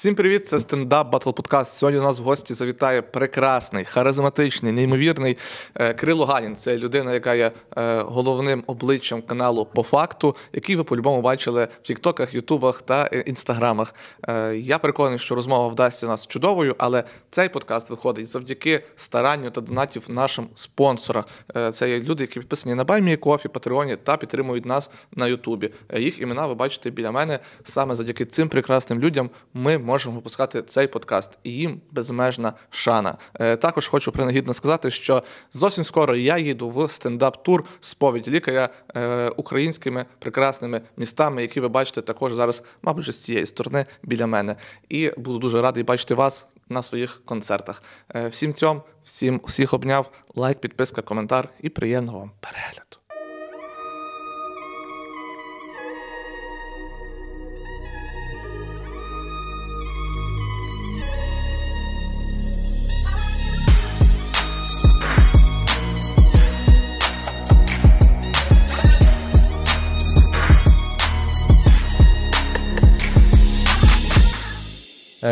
Всім привіт! Це стендап Батл Подкаст. Сьогодні у нас в гості завітає прекрасний, харизматичний, неймовірний е, Кирило Ганін. Це людина, яка є е, головним обличчям каналу по факту, який ви по-любому бачили в Тіктоках, Ютубах та е, інстаграмах. Я переконаний, що розмова вдасться нас чудовою, але цей подкаст виходить завдяки старанню та донатів нашим спонсорам. Це є люди, які підписані на Buy Me a Coffee, Патреоні та підтримують нас на Ютубі. Їх імена ви бачите біля мене. Саме завдяки цим прекрасним людям ми можемо випускати цей подкаст, і їм безмежна шана. Е, Також хочу принагідно сказати, що зовсім скоро я їду в стендап-тур сповідь лікаря е, українськими прекрасними містами, які ви бачите також зараз, мабуть, з цієї сторони біля мене. І буду дуже радий бачити вас на своїх концертах. Е, Всім цьому, всім всіх обняв. Лайк, підписка, коментар і приємного вам перегляду.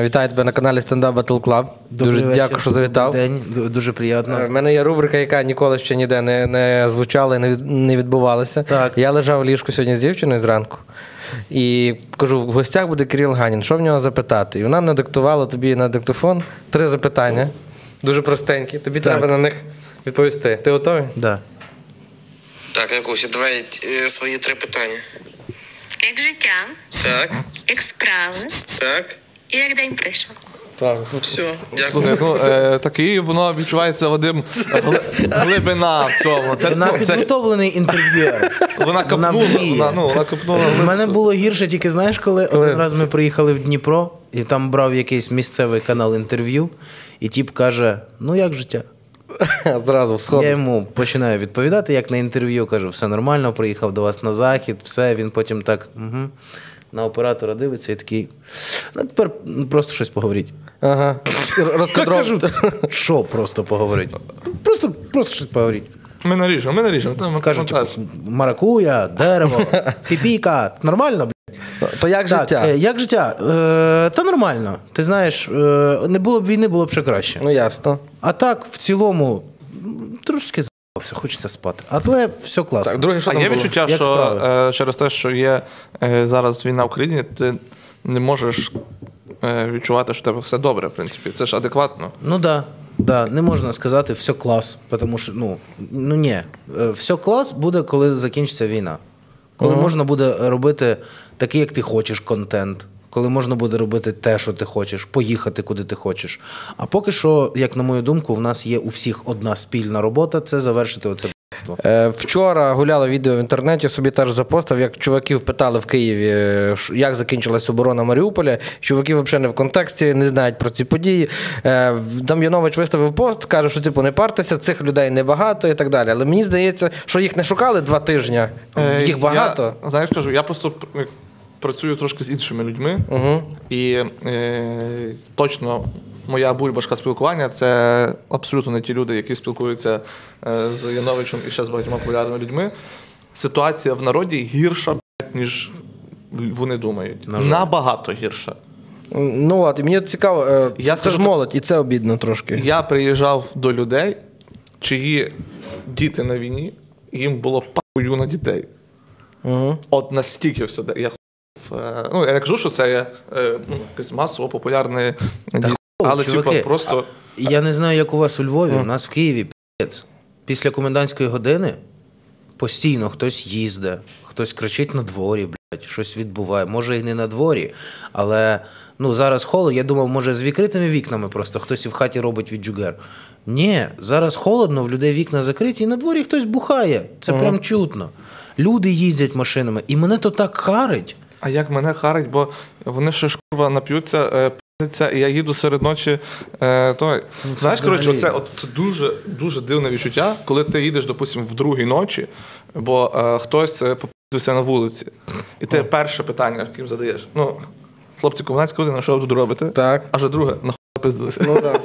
Вітаю тебе на каналі Stand Up Battle Club. Дуже вечір, дякую, що завітав. добрий День, Ду- дуже У мене є рубрика, яка ніколи ще ніде не, не звучала і не, відбувалася. Так. Я лежав в ліжку сьогодні з дівчиною зранку. І кажу, в гостях буде Кирил Ганін, що в нього запитати? І вона надиктувала тобі на диктофон три запитання. Дуже простенькі. Тобі Так. треба на них відповісти. Ти готовий? Да. Так, Якуся, давай е, свої три питання. Як життя, Так, як справи так. І як день прийшов. Так. Все, дякую. Слухай, ну е, такий воно відчувається Вадим гли- глибина в цьому. Це, Вона ну, це підготовлений інтерв'юер. вона копнула, вміє. вона, ну, вона копнула. У мене було гірше, тільки знаєш, коли один раз ми приїхали в Дніпро, і там брав якийсь місцевий канал інтерв'ю, і тіп каже: Ну як життя? Зразу Я йому починаю відповідати, як на інтерв'ю, кажу, все нормально, приїхав до вас на захід, все. Він потім так угу, на оператора дивиться і такий. Ну, тепер просто щось поговоріть. Ага. Розкадров. Кажу, що просто поговорить? Просто, просто щось поговоріть. Ми наріжемо, ми наріжемо. Там, Кажуть, типу, маракуя, дерево, піпіка. Нормально, блядь? То як Так, життя? е, як життя? Е, та нормально. Ти знаєш, е, не було б війни, було б ще краще. Ну ясно. А так, в цілому, трошки за***вся, хочеться спати. Але все класно. Так, друге, що А там є було? відчуття, Як що справи? е, через те, що є е, зараз війна в Україні, ти не можеш е, відчувати, що в тебе все добре, в принципі. Це ж адекватно. Ну да. Да, не можна сказати все клас, тому що ну, ну ні, Е, все клас буде, коли закінчиться війна. Коли можна буде робити такий, як ти хочеш, контент, коли можна буде робити те, що ти хочеш, поїхати куди ти хочеш. А поки що, як на мою думку, в нас є у всіх одна спільна робота це завершити оце. Е, Вчора гуляло відео в інтернеті, собі теж запостив, як чуваків питали в Києві, е, як закінчилась оборона Маріуполя. Чуваки взагалі не в контексті, не знають про ці події. Е, Дам'янович виставив пост, каже, що типу не партеся, цих людей небагато і так далі. Але мені здається, що їх не шукали два тижні, Е, їх багато. Я, знаєш, кажу, я просто е, працюю трошки з іншими людьми, Угу. і е, точно моя бульбашка спілкування це абсолютно не ті люди, які спілкуються е, з Яновичем і ще з багатьма популярними людьми. Ситуація в народі гірша, ніж вони думають. На. Набагато гірша. Ну от, і мені цікаво, е, Я я скажу так- молодь, і це обідно трошки. Я приїжджав до людей, чиї діти на війні, їм було пахую на дітей. Угу. От настільки все. Я, ну, я не кажу, що це є е, ну, якесь масово популярне дійство, але чуваки, типу, просто. Я не знаю, як у вас у Львові, у нас в Києві піц. Після комендантської години постійно хтось їздить, хтось кричить на дворі, блядь, щось відбуває. Може і не на дворі, але ну, зараз холод. Я думав, може, з відкритими вікнами просто хтось і в хаті робить віджугер. Ні, зараз холодно, в людей вікна закриті, і на дворі хтось бухає. Це прям чутно. Люди їздять машинами, і мене то так харить. А як мене харить, бо вони ще ж курва нап'ються, е, пи***ться, і я їду серед ночі. Е, той. Знаєш, коротше, от, це дуже, дуже дивне відчуття, коли ти їдеш, допустимо, в другій ночі, бо е, хтось е, на вулиці. І ти перше питання, яким задаєш. Ну, хлопці, комунальська година, що ви тут робите? Так. А вже друге, нахуй пиздилися. Ну, так.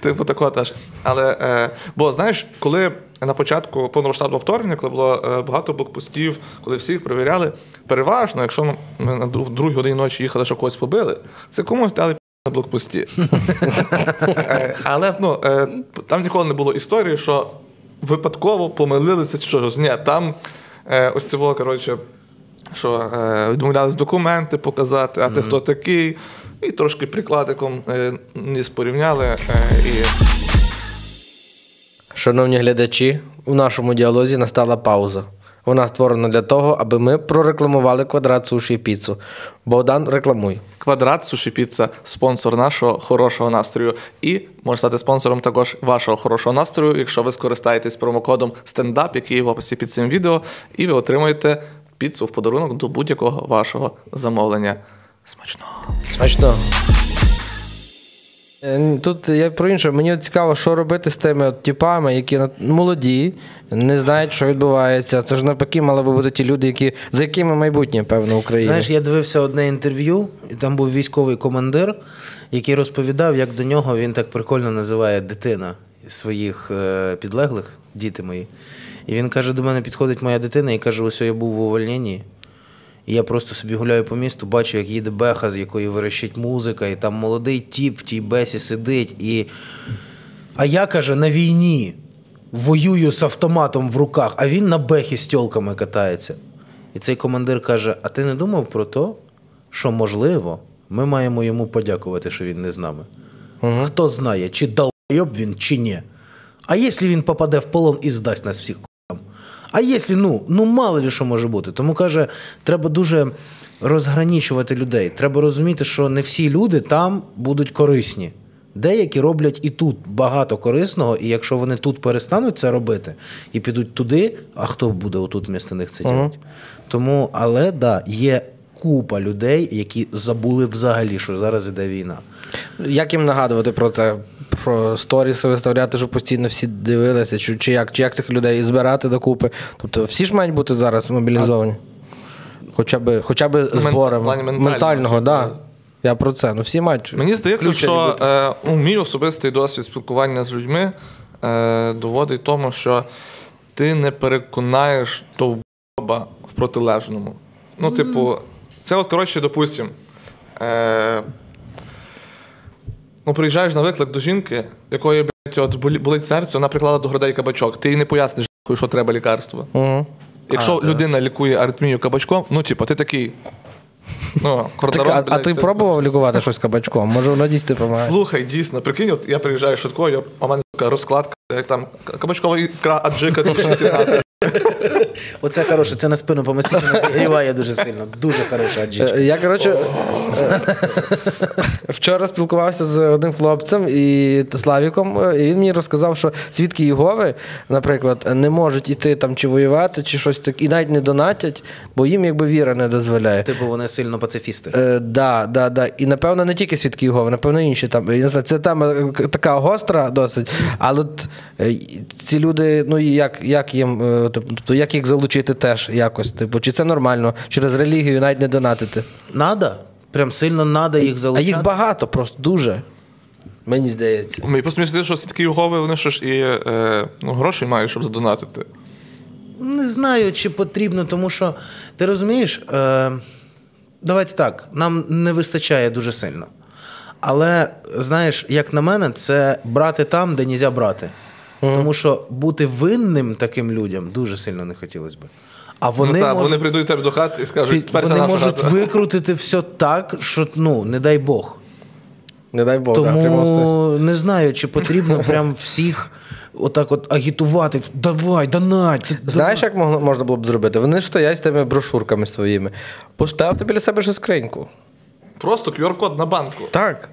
Типу такого теж. Але, е, бо знаєш, коли на початку повномасштабного вторгнення, коли було е, багато блокпостів, коли всіх перевіряли, переважно, якщо ми на другій годині ночі їхали, що когось побили, це комусь дали на блокпості. Е, Але ну, е, там ніколи не було історії, що випадково помилилися чи щось. Ні, там ось цього, коротше, що відмовлялись документи показати, а ти хто такий, і трошки прикладиком ніс порівняли. І Шановні глядачі, у нашому діалозі настала пауза. Вона створена для того, аби ми прорекламували квадрат суші і піцу. Богдан, рекламуй. Квадрат Суші Піца спонсор нашого хорошого настрою. І може стати спонсором також вашого хорошого настрою, якщо ви скористаєтесь промокодом стендап, який є в описі під цим відео, і ви отримаєте піцу в подарунок до будь-якого вашого замовлення. Смачного! Смачно. Е, Тут я про інше. Мені цікаво, що робити з тими от типами, які молоді, не знають, що відбувається. Це ж навпаки мали би бути ті люди, які, за якими майбутнє, певно, України. Знаєш, я дивився одне інтерв'ю, і там був військовий командир, який розповідав, як до нього він так прикольно називає дитина своїх е, підлеглих, діти мої. І він каже: до мене підходить моя дитина і каже: ось я був в увольненні. І я просто собі гуляю по місту, бачу, як їде беха, з якої верещить музика, і там молодий тіп в тій бесі сидить. І... А я каже, на війні воюю з автоматом в руках, а він на бехі з тьолками катається. І цей командир каже: А ти не думав про те, що можливо, ми маємо йому подякувати, що він не з нами. Хто знає, чи долбойоб він, чи ні. А якщо він попаде в полон і здасть нас всіх? А якщо, ну, ну мало ли що може бути. Тому каже, треба дуже розгранічувати людей. Треба розуміти, що не всі люди там будуть корисні. Деякі роблять і тут багато корисного, і якщо вони тут перестануть це робити і підуть туди, а хто буде отут вмісто них це робити? Тому, але да, є купа людей, які забули взагалі, що зараз іде війна. Як їм нагадувати про це? Про сторіси виставляти, щоб постійно всі дивилися, чи, чи, як, чи як цих людей збирати докупи. Тобто всі ж мають бути зараз мобілізовані. Хоча б, хоча б зборами. плані ментального, Ментального, так. да. Я про це. Ну всі мають. Мені здається, що е, ну, мій особистий досвід спілкування з людьми е, доводить тому, що ти не переконаєш довбоба в протилежному. Ну, типу, це от, коротше, допустим. Е, ну, приїжджаєш на виклик до жінки, якої блядь, от, болі- болить серце, вона приклала до грудей кабачок. Ти їй не поясниш, нахуй, що треба лікарство. Угу. Якщо людина лікує аритмію кабачком, ну, типу, ти такий. Ну, Так, кордорон, а, а блядь, ти це- пробував лікувати щось кабачком? Може, воно дійсно допомагає? Слухай, дійсно, прикинь, от я приїжджаю швидкою, а в мене сука, розкладка, як там к- кабачкова ікра, аджика 217. Оце хороше, це на спину помастити, зігріває дуже сильно. Дуже хороша аджичка. Е, Я, коротше, е, вчора спілкувався з одним хлопцем і Славіком, е, і він мені розказав, що свідки Єгови, наприклад, не можуть іти там чи воювати, чи щось таке, і навіть не донатять, бо їм якби віра не дозволяє. Типу вони сильно пацифісти. Е, да, да, да. І напевно не тільки свідки Єгови, напевно, інші там. Я не знаю, це тема така гостра досить. Але от, ці люди, ну і як, як їм, тобто, як їх залучити теж якось? Типу, чи це нормально? Через релігію навіть не донатити? Надо. Прям сильно надо їх А їх багато, просто дуже. Мені здається. Мені просто мені здається, що свідки Єгови, вони ж і е, ну, гроші мають, щоб задонатити. Не знаю, чи потрібно, тому що ти розумієш, е, давайте так, нам не вистачає дуже сильно. Але знаєш, як на мене, це брати там, де нельзя брати. Тому що бути винним таким людям дуже сильно не хотілося б. А вони, ну, так, можуть, вони прийдуть тебе до хати і скажуть, тепер вони можуть хата. викрутити все так, що ну, не дай Бог. Не дай Бог, да. Тому не знаю, чи потрібно прям всіх отак от агітувати. Давай, донать. Знаєш, як можна було б зробити? Вони ж стоять з тими брошурками своїми. Поставте біля себе ще скриньку. Просто QR-код на банку. Так.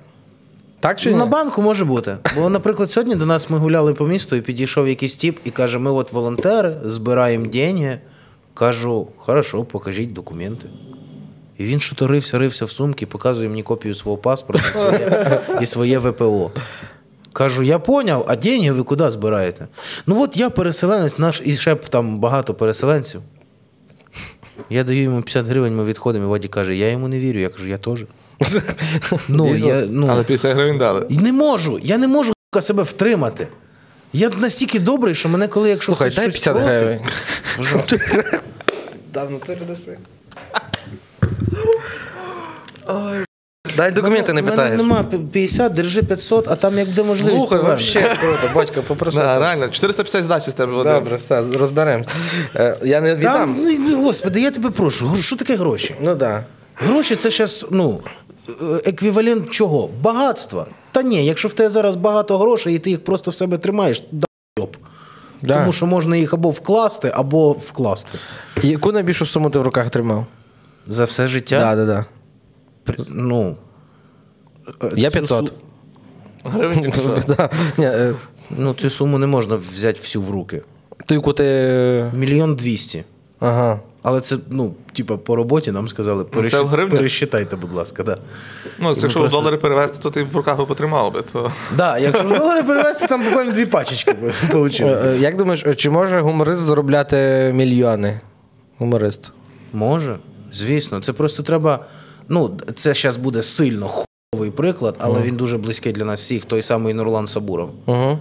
Так чи Ну, ні? на банку може бути. Бо, наприклад, сьогодні до нас ми гуляли по місту і підійшов якийсь тіп і каже: ми от волонтери, збираємо деньги. Кажу, хорошо, покажіть документи. І він то рився, рився в сумки, показує мені копію свого паспорта і своє, і своє ВПО. Кажу, я поняв, а деньги ви куди збираєте? Ну от я переселенець, наш і ще там багато переселенців. Я даю йому 50 гривень, ми відходимо, і Ваді каже, я йому не вірю. Я кажу, я теж. Ну, Дійсно? я, ну, Але 50 гривень дали. і не можу. Я не можу сука, себе втримати. Я настільки добрий, що мене коли якщо Слухай, хтось дай щось 50 просить, гривень. Давно ти даси. Навіть документи не питаєш. Нема 50, держи 500, а там як де можливість. Слухай, повернеш. взагалі круто, батько, попроси. Да, реально, 450 здачі з тебе Вадим. Добре, все, розберемо. Е, Я не Там, ну, господи, я тебе прошу, гро- що таке гроші? Ну так. Да. Гроші це зараз ну, еквівалент чого? Багатства. Та ні, якщо в тебе зараз багато грошей і ти їх просто в себе тримаєш, да йоп. Да. Тому що можна їх або вкласти, або вкласти. Яку найбільшу суму ти в руках тримав? За все життя. Так, так, так. При- Ну, е, Я цю 500. су- Гривень, якщо. Да. Ні, е, Ну, цю суму не можна взяти всю в руки. Ти яку ти. Мільйон двісті. Ага. Але це, ну, типа, по роботі нам сказали, Ну, це в пересчитайте, будь ласка, да. Ну, це якщо в просто- долари перевести, то ти в руках би потримав би. То... Да, якщо в долари перевести, там буквально дві пачечки вийшло. Е, е, Як думаєш, чи може гуморист заробляти мільйони? Гуморист. Може, звісно. Це просто треба. Ну, це зараз буде сильно хуйовий приклад, але він дуже близький для нас всіх, той самий Нурлан Сабуров. Угу.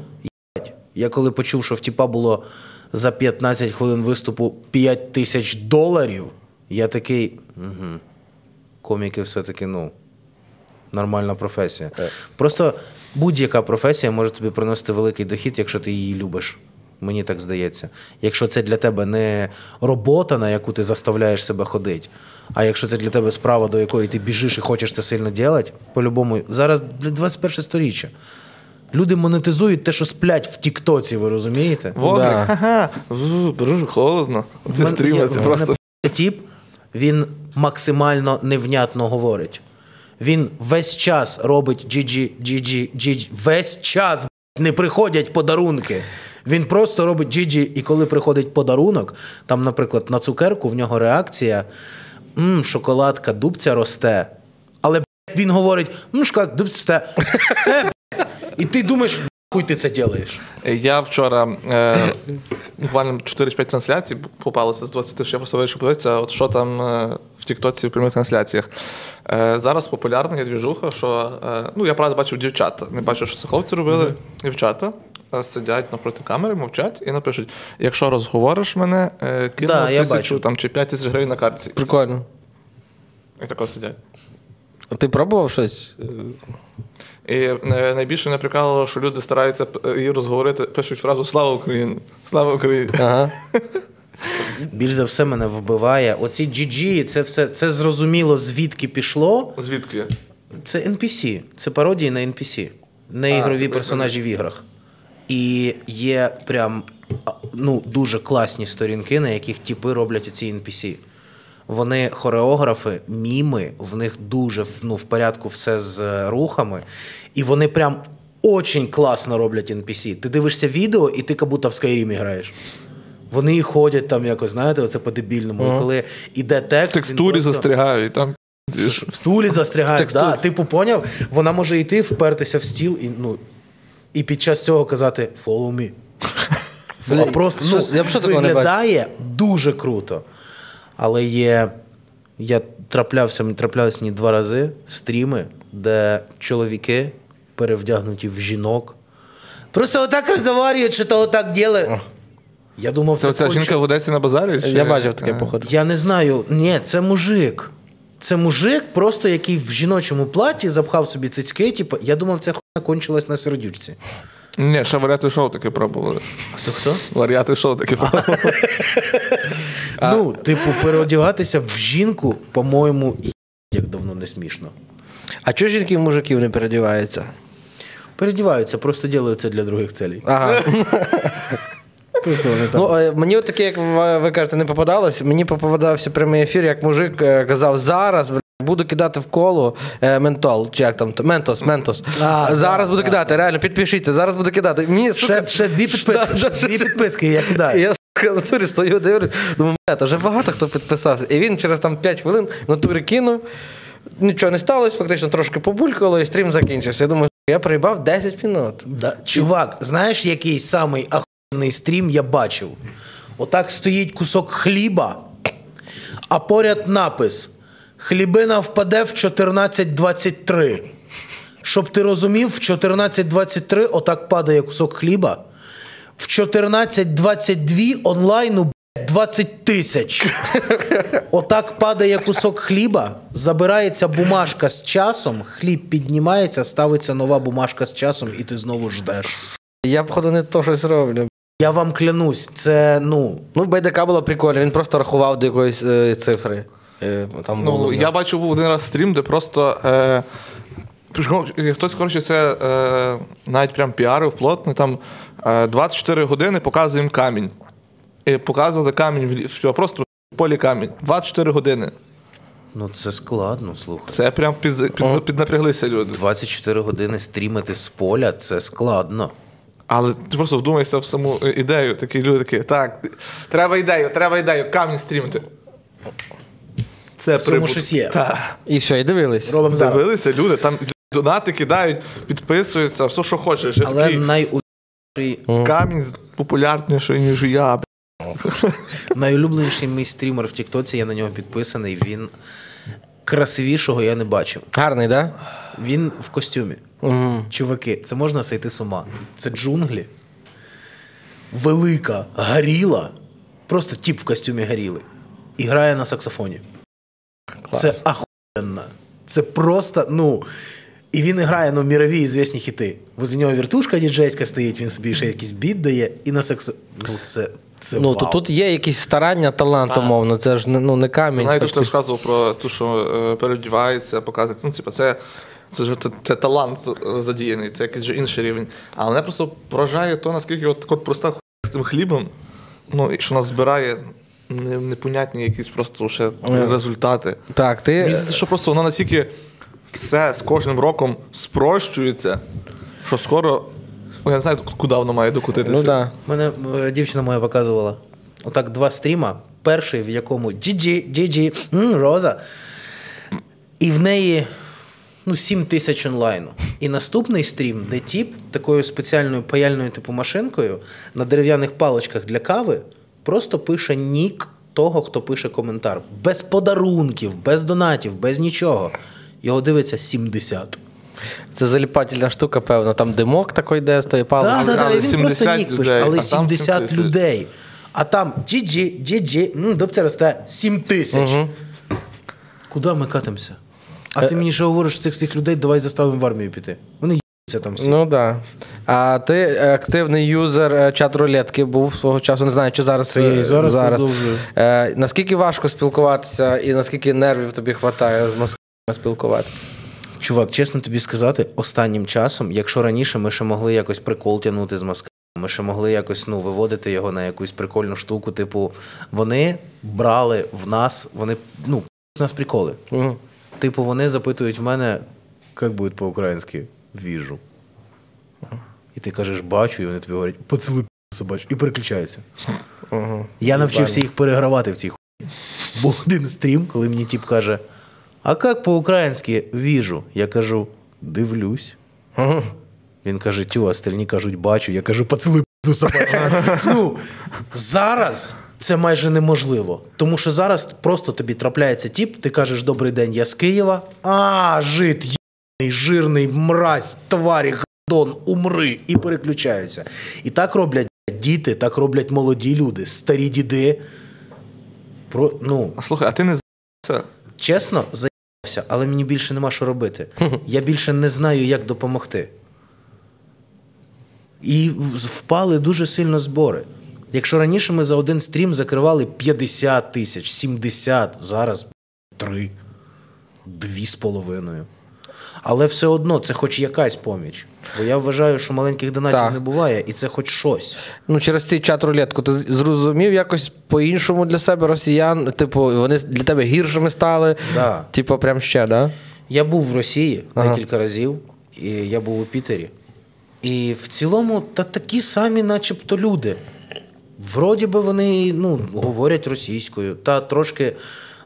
Я коли почув, що в тіпа було за 15 хвилин виступу 5 тисяч доларів, я такий. Угу. Коміки все-таки, ну, нормальна професія. Просто будь-яка професія може тобі приносити великий дохід, якщо ти її любиш. Мені так здається. Якщо це для тебе не робота, на яку ти заставляєш себе ходити, а якщо це для тебе справа, до якої ти біжиш і хочеш це сильно робити, по-любому, зараз бля, 21 сторіччя. Люди монетизують те, що сплять в Тіктоці, ви розумієте? Вогник, Да. ха-ха, дуже холодно. Це я- це просто. тіп, він максимально невнятно говорить. Він весь час робить GG, GG, GG. Весь час не приходять подарунки. Він просто робить GG, і коли приходить подарунок, там, наприклад, на цукерку в нього реакція: м, шоколадка, дубця росте. Але б**, він говорить: м, шоколадка, дубця росте. Все, б**. І ти думаєш, хуй ти це робиш. Я вчора е, буквально 4-5 трансляцій попалося з 20, що я просто вирішив подивитися, от що там е, в Тіктоці в прямих трансляціях. Е, зараз популярна є двіжуха, що е, ну я правда бачив дівчата. Не бачу, що це хлопці робили. Дівчата е, сидять напроти камери, мовчать і напишуть: якщо розговориш мене, е, кину Да, тисячу там чи 5 тисяч гривень на картці. Прикольно. І тако сидять. А Ти пробував щось? І е, найбільше мене прикалувало, що люди стараються е, її розговорити, пишуть фразу Слава Україні! Слава Україні! Ага. Більш за все мене вбиває. Оці GG, це все це зрозуміло, звідки пішло. Звідки? Це NPC, це пародії на NPC, не ігрові це персонажі в іграх. І є прям ну, дуже класні сторінки, на яких типи роблять ці NPC. Вони хореографи, міми, в них дуже ну, в порядку все з е, рухами, і вони прям очень класно роблять NPC. Ти дивишся відео, і ти як будто в Skyrim граєш. Вони і ходять там якось, знаєте, оце по-дебільному. І коли іде текст. В текстурі просто- застрягають там. в стулі застрягають. Да, типу, поняв? Вона може йти, впертися в стіл і, ну, і під час цього казати follow me. Просто ну, я б що такого не виглядає дуже круто. Але є. Я траплявся, мені траплялись мені два рази стріми, де чоловіки перевдягнуті в жінок. Просто отак розговорюють, що то отак ділять. Я думав, Це це, оця конче- жінка в Одесі на базарі? чи- Я бачив таке, А. походу. я не знаю. Ні, це мужик. Це мужик, просто який в жіночому платі запхав собі цицьки. Типу, я думав, ця хуйня кончилась на сердючці. Ні, ще варіати шоу таке пробували. Хто хто? Варіати шоу таке пробували. Ну, типу, переодягатися в жінку, по-моєму, і як давно не смішно. А чого жінки в мужиків не передіваються? Передіваються, просто ділають це для других целей. Ага. Просто вони там. Ну, е, мені от таке, як ви кажете, не попадалось. Мені попадався прямий ефір, як мужик е, казав, зараз буду кидати в коло е, ментол, чи як там, ментос, ментос. А, зараз да, буду да, кидати, реально, підпишіться, зараз буду кидати. Мені, ще, сука, ще дві підписки. Да, да, ще дві підписки, я кидаю. Я сука, в натурі стою, дивлюсь, думаю, «Бля, вже багато хто підписався. І він через там 5 хвилин в натурі кинув. Нічого не сталося, фактично трошки побулькало, і стрім закінчився. Я думаю, я проїбав 10 минут. Да. Чувак, знаєш, який самий ахуєнний стрім я бачив? Отак стоїть кусок хліба, а поряд напис: Хлібина впаде в 14.23. Щоб ти розумів, в 14.23 отак падає кусок хліба. В 14.22 онлайну 20 тисяч. Отак падає кусок хліба, забирається бумажка з часом, хліб піднімається, ставиться нова бумажка з часом, і ти знову ждеш. Я, походу, не то щось роблю. Я вам клянусь, це ну. Ну, в БДК було прикольно, він просто рахував до якоїсь е, цифри. Е, там Ну, було, я бачив був один раз стрім, де просто. Е, е, Хтось, коротше, це е, навіть прям піарив плотно. Там е, 24 години показуємо камінь. І показували камінь в просто в полі камінь. 24 години. Ну це складно, слухай. Це прям під, під, піднапряглися люди. 24 години стрімити з поля це складно. Але ти просто вдумайся в саму е, ідею. Такі люди такі, так, треба ідею, треба ідею, камінь стрімити. Це В цьому щось є. Так. І все, і дивились. Робимо зараз. Дивилися люди, там донати кидають, підписуються, все, що хочеш. Я Але такий, найулюбленіший, Камінь популярніший, ніж я. найулюбленіший мій стрімер в Тіктоці, я на нього підписаний. Він красивішого я не бачив. Гарний, так? Він в костюмі. Угу. Чуваки, це можна сойти з ума. Це джунглі. Велика горіла. Просто тіп в костюмі горіли. І грає на саксофоні. Це ахуєнно. Це просто, ну. І він грає ну, мірові звісні хіти. Возле нього вертушка діджейська стоїть, він собі ще якийсь біт дає, і на саксо. Ну, це. це Ну, вау. то тут є якісь старання, талант, умовно. Це ж не- ну, не камінь. Навіть хто розказував про те, що е, переодівається, показується. Ну, типу, це, це, ж, це, це талант задіяний, це якийсь же інший рівень. А мене просто вражає то, наскільки от, от проста хуйня з тим хлібом, ну, і що нас збирає непонятні якісь просто ще результати. Так, ти. Мені здається, що просто воно настільки все з кожним роком спрощується, що скоро. ну, Я не знаю, куди воно має докотитися. Ну так. Мене е, дівчина моя показувала. Отак два стріма. Перший, в якому Джіджі, Джіджі, Роза. І в неї ну, 7 тисяч онлайну. І наступний стрім, де тіп такою спеціальною паяльною типу машинкою на дерев'яних паличках для кави просто пише нік того, хто пише коментар. Без подарунків, без донатів, без нічого. Його дивиться 70. Це заліпательна штука, певно. Там димок такий йде з тої палки. Так, так, він просто 70 нік пише, але а там 70 7 людей. А там GG, ну, добце росте 7 тисяч. Куди ми катимося? А Е, ти мені ще говориш цих всіх людей, давай заставимо в армію піти. Вони їбуться там всі. Ну так. Да. А ти активний юзер е, чат рулетки був свого часу. Не знаю, чи зараз. Це е, зараз. Е, наскільки важко спілкуватися і наскільки нервів тобі вистачає з москвами спілкуватися? Чувак, чесно тобі сказати, останнім часом, якщо раніше ми ще могли якось прикол тягнути з Москви, ми ще могли якось ну, виводити його на якусь прикольну штуку, типу, вони брали в нас, вони ну, в нас приколи. Угу. Типу, вони запитують в мене, як буде по-українськи, віжу. І ти кажеш, бачу, і вони тобі говорять, поцілуй собач, і переключаються. Угу. Я навчився їх перегравати в цій хуйні. Був один стрім, коли мені тіп каже: А як по-українськи віжу? Я кажу, дивлюсь. Він каже, тю, остальні кажуть, бачу. Я кажу, поцілуй собачу. Ну, зараз це майже неможливо. Тому що зараз просто тобі трапляється тіп, ти кажеш, добрий день, я з Києва. А, жит, єбаний, жирний, мразь, тварі, гадон, умри, і переключаються. І так роблять діти, так роблять молоді люди, старі діди. Про, ну, слухай, а ти не з***ся? чесно, заїбався, але мені більше нема що робити. Я більше не знаю, як допомогти. І впали дуже сильно збори. Якщо раніше ми за один стрім закривали 50 тисяч, 70, зараз 3, 2 з половиною. Але все одно це хоч якась поміч. Бо я вважаю, що маленьких донатів Так. не буває, і це хоч щось. Ну, через цей чат рулетку ти зрозумів якось по-іншому для себе росіян. Типу, вони для тебе гіршими стали. Да. Типу, прям ще, да? Я був в Росії Ага. декілька разів, і я був у Пітері. І в цілому, та такі самі, начебто, люди. Вроді би вони ну, говорять російською, та трошки,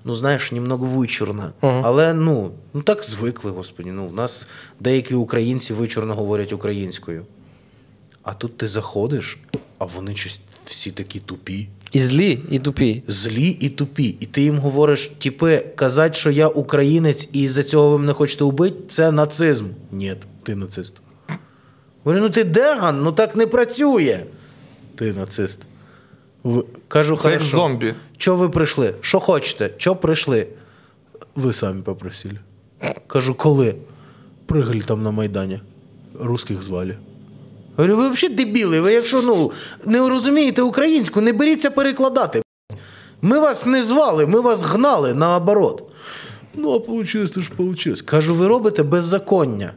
ну знаєш, німного вичурно. Але ну, ну так звикли, господі. Ну, в нас деякі українці вичурно говорять українською. А тут ти заходиш, а вони щось всі такі тупі. І злі, і тупі. Злі і тупі. І ти їм говориш, типи, казати, що я українець і з-за цього ви мене хочете вбити, це нацизм. Ні, ти нацист. Говорю, ну ти деган, ну так не працює. Ти нацист. В- Кажу, Це як зомбі. Що ви прийшли? Що хочете? Що прийшли? Ви самі попросили. Кажу, коли? Пригали там на Майдані. Русських звали. Говорю, ви взагалі дебіли, ви якщо ну, не розумієте українську, не беріться перекладати. Ми вас не звали, ми вас гнали наоборот. Ну, а получилось, то ж получилось. Кажу, ви робите беззаконня.